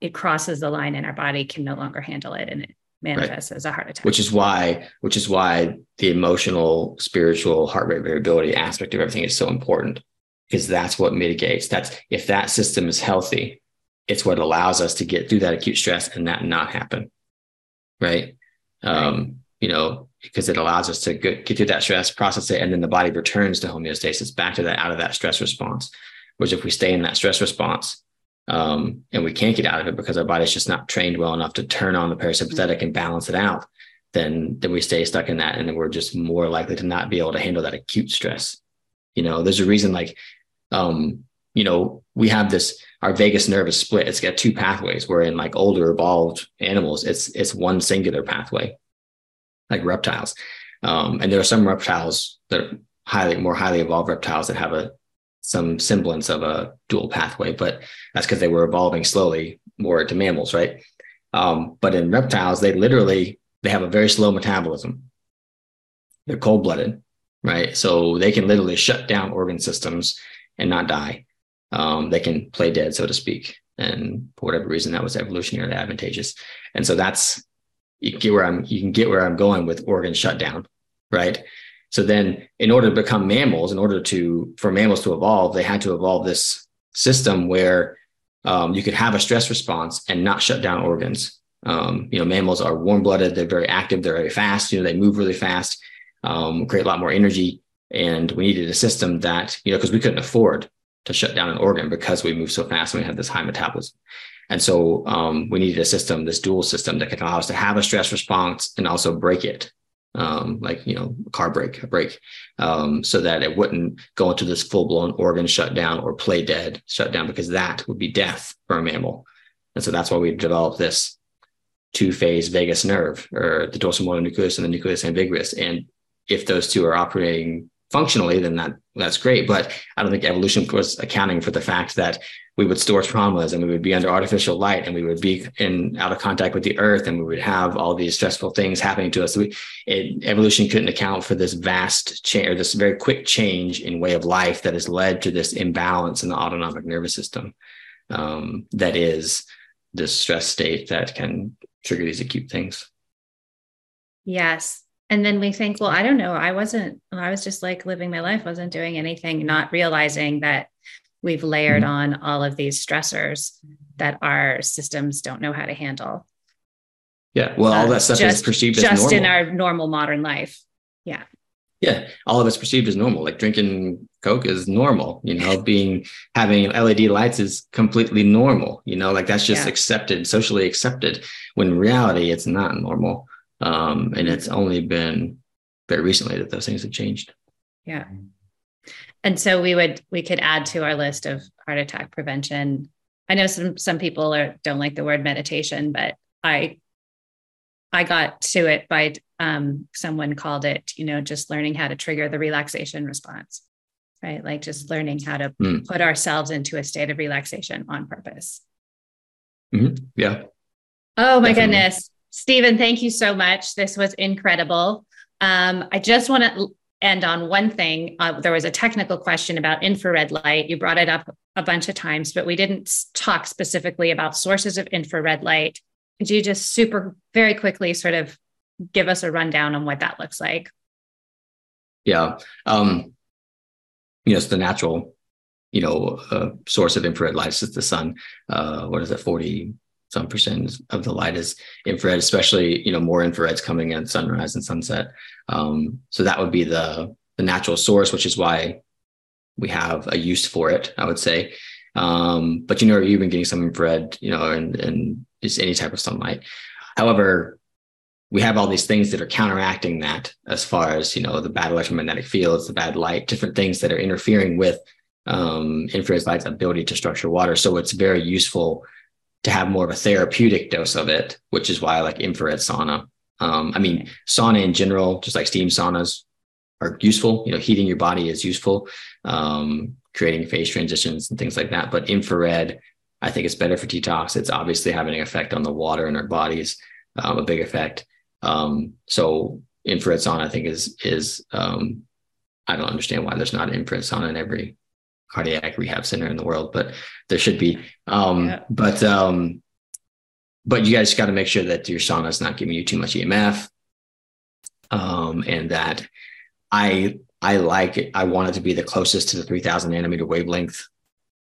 it crosses the line and our body can no longer handle it and it manifests right. as a heart attack which is why which is why the emotional spiritual heart rate variability aspect of everything is so important because that's what mitigates that's if that system is healthy it's what allows us to get through that acute stress and that not happen right, right. um you know because it allows us to get, get through that stress process it and then the body returns to homeostasis back to that out of that stress response whereas if we stay in that stress response um, and we can't get out of it because our body's just not trained well enough to turn on the parasympathetic and balance it out, then then we stay stuck in that, and then we're just more likely to not be able to handle that acute stress. You know, there's a reason like, um, you know, we have this our vagus nerve is split. It's got two pathways. Where in like older evolved animals, it's it's one singular pathway, like reptiles. Um, and there are some reptiles that are highly more highly evolved reptiles that have a some semblance of a dual pathway, but that's because they were evolving slowly more to mammals, right? Um, but in reptiles, they literally they have a very slow metabolism. They're cold blooded, right? So they can literally shut down organ systems and not die. Um, they can play dead, so to speak. And for whatever reason, that was evolutionarily advantageous. And so that's you get where I'm you can get where I'm going with organ shutdown, right? So then in order to become mammals, in order to for mammals to evolve, they had to evolve this system where um, you could have a stress response and not shut down organs. Um, you know, mammals are warm blooded, they're very active, they're very fast, you know, they move really fast, um, create a lot more energy. And we needed a system that, you know, because we couldn't afford to shut down an organ because we move so fast and we have this high metabolism. And so um, we needed a system, this dual system that can allow us to have a stress response and also break it um, like you know car brake a brake um, so that it wouldn't go into this full-blown organ shutdown or play dead shutdown because that would be death for a mammal. And so that's why we developed this two-phase vagus nerve or the dorsal motor nucleus and the nucleus ambiguus and if those two are operating functionally then that that's great but i don't think evolution was accounting for the fact that we would store traumas and we would be under artificial light and we would be in out of contact with the earth and we would have all these stressful things happening to us. We, it, evolution couldn't account for this vast change or this very quick change in way of life that has led to this imbalance in the autonomic nervous system. Um, that is this stress state that can trigger these acute things. Yes. And then we think, well, I don't know. I wasn't, I was just like living my life, wasn't doing anything, not realizing that we've layered mm-hmm. on all of these stressors that our systems don't know how to handle. Yeah. Well, all that stuff just, is perceived as just in our normal modern life. Yeah. Yeah. All of it's perceived as normal. Like drinking Coke is normal, you know, being having LED lights is completely normal, you know, like that's just yeah. accepted, socially accepted. When in reality, it's not normal. Um, and it's only been very recently that those things have changed. Yeah and so we would we could add to our list of heart attack prevention i know some some people are, don't like the word meditation but i i got to it by um, someone called it you know just learning how to trigger the relaxation response right like just learning how to mm. put ourselves into a state of relaxation on purpose mm-hmm. yeah oh my Definitely. goodness Stephen, thank you so much. This was incredible. Um, I just want to end on one thing. Uh, there was a technical question about infrared light. You brought it up a bunch of times, but we didn't talk specifically about sources of infrared light. Could you just super, very quickly sort of give us a rundown on what that looks like? Yeah. Um, you know, it's the natural, you know, uh, source of infrared light is the sun. Uh, what is it, 40 some percent of the light is infrared, especially, you know, more infrared's coming at sunrise and sunset. Um, so that would be the, the natural source, which is why we have a use for it, I would say. Um, but you know, you've been getting some infrared, you know, and, and just any type of sunlight. However, we have all these things that are counteracting that as far as you know the bad electromagnetic fields the bad light different things that are interfering with um, infrared light's ability to structure water so it's very useful to have more of a therapeutic dose of it which is why i like infrared sauna. Um, i mean sauna in general just like steam saunas are useful. You know heating your body is useful um, creating phase transitions and things like that. But infrared i think it's better for detox. It's obviously having an effect on the water in our bodies um, a big effect. Um, so infrared sauna, I think, is is um, I don't understand why there's not infrared sauna in every cardiac rehab center in the world, but there should be. Um, yeah. But um, but you guys got to make sure that your sauna is not giving you too much EMF, um, and that I I like it. I want it to be the closest to the 3000 nanometer wavelength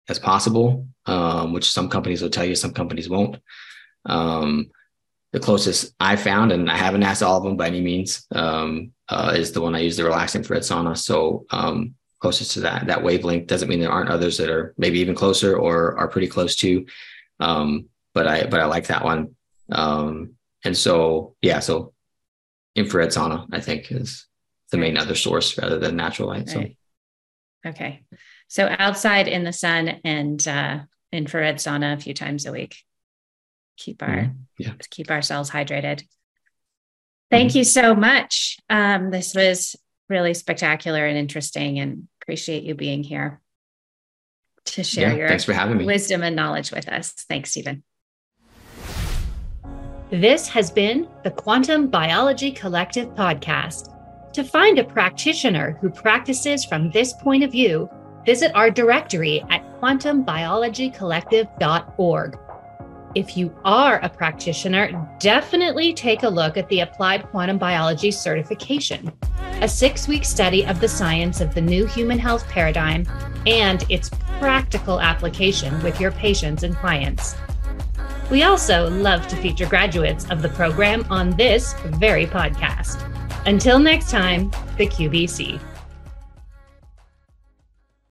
as possible, um, which some companies will tell you, some companies won't. Um, the closest I found, and I haven't asked all of them by any means, um, uh, is the one I use the relaxing infrared sauna. So um, closest to that that wavelength doesn't mean there aren't others that are maybe even closer or are pretty close to. Um, but I but I like that one. Um, and so yeah, so infrared sauna I think is the main other source rather than natural light. So okay, so outside in the sun and uh, infrared sauna a few times a week keep our mm-hmm. yeah. keep ourselves hydrated. Thank mm-hmm. you so much. Um, this was really spectacular and interesting, and appreciate you being here to share yeah, your thanks for having me. wisdom and knowledge with us. Thanks, Stephen. This has been the Quantum Biology Collective podcast. To find a practitioner who practices from this point of view, visit our directory at quantumbiologycollective.org. If you are a practitioner, definitely take a look at the Applied Quantum Biology certification, a six week study of the science of the new human health paradigm and its practical application with your patients and clients. We also love to feature graduates of the program on this very podcast. Until next time, the QBC.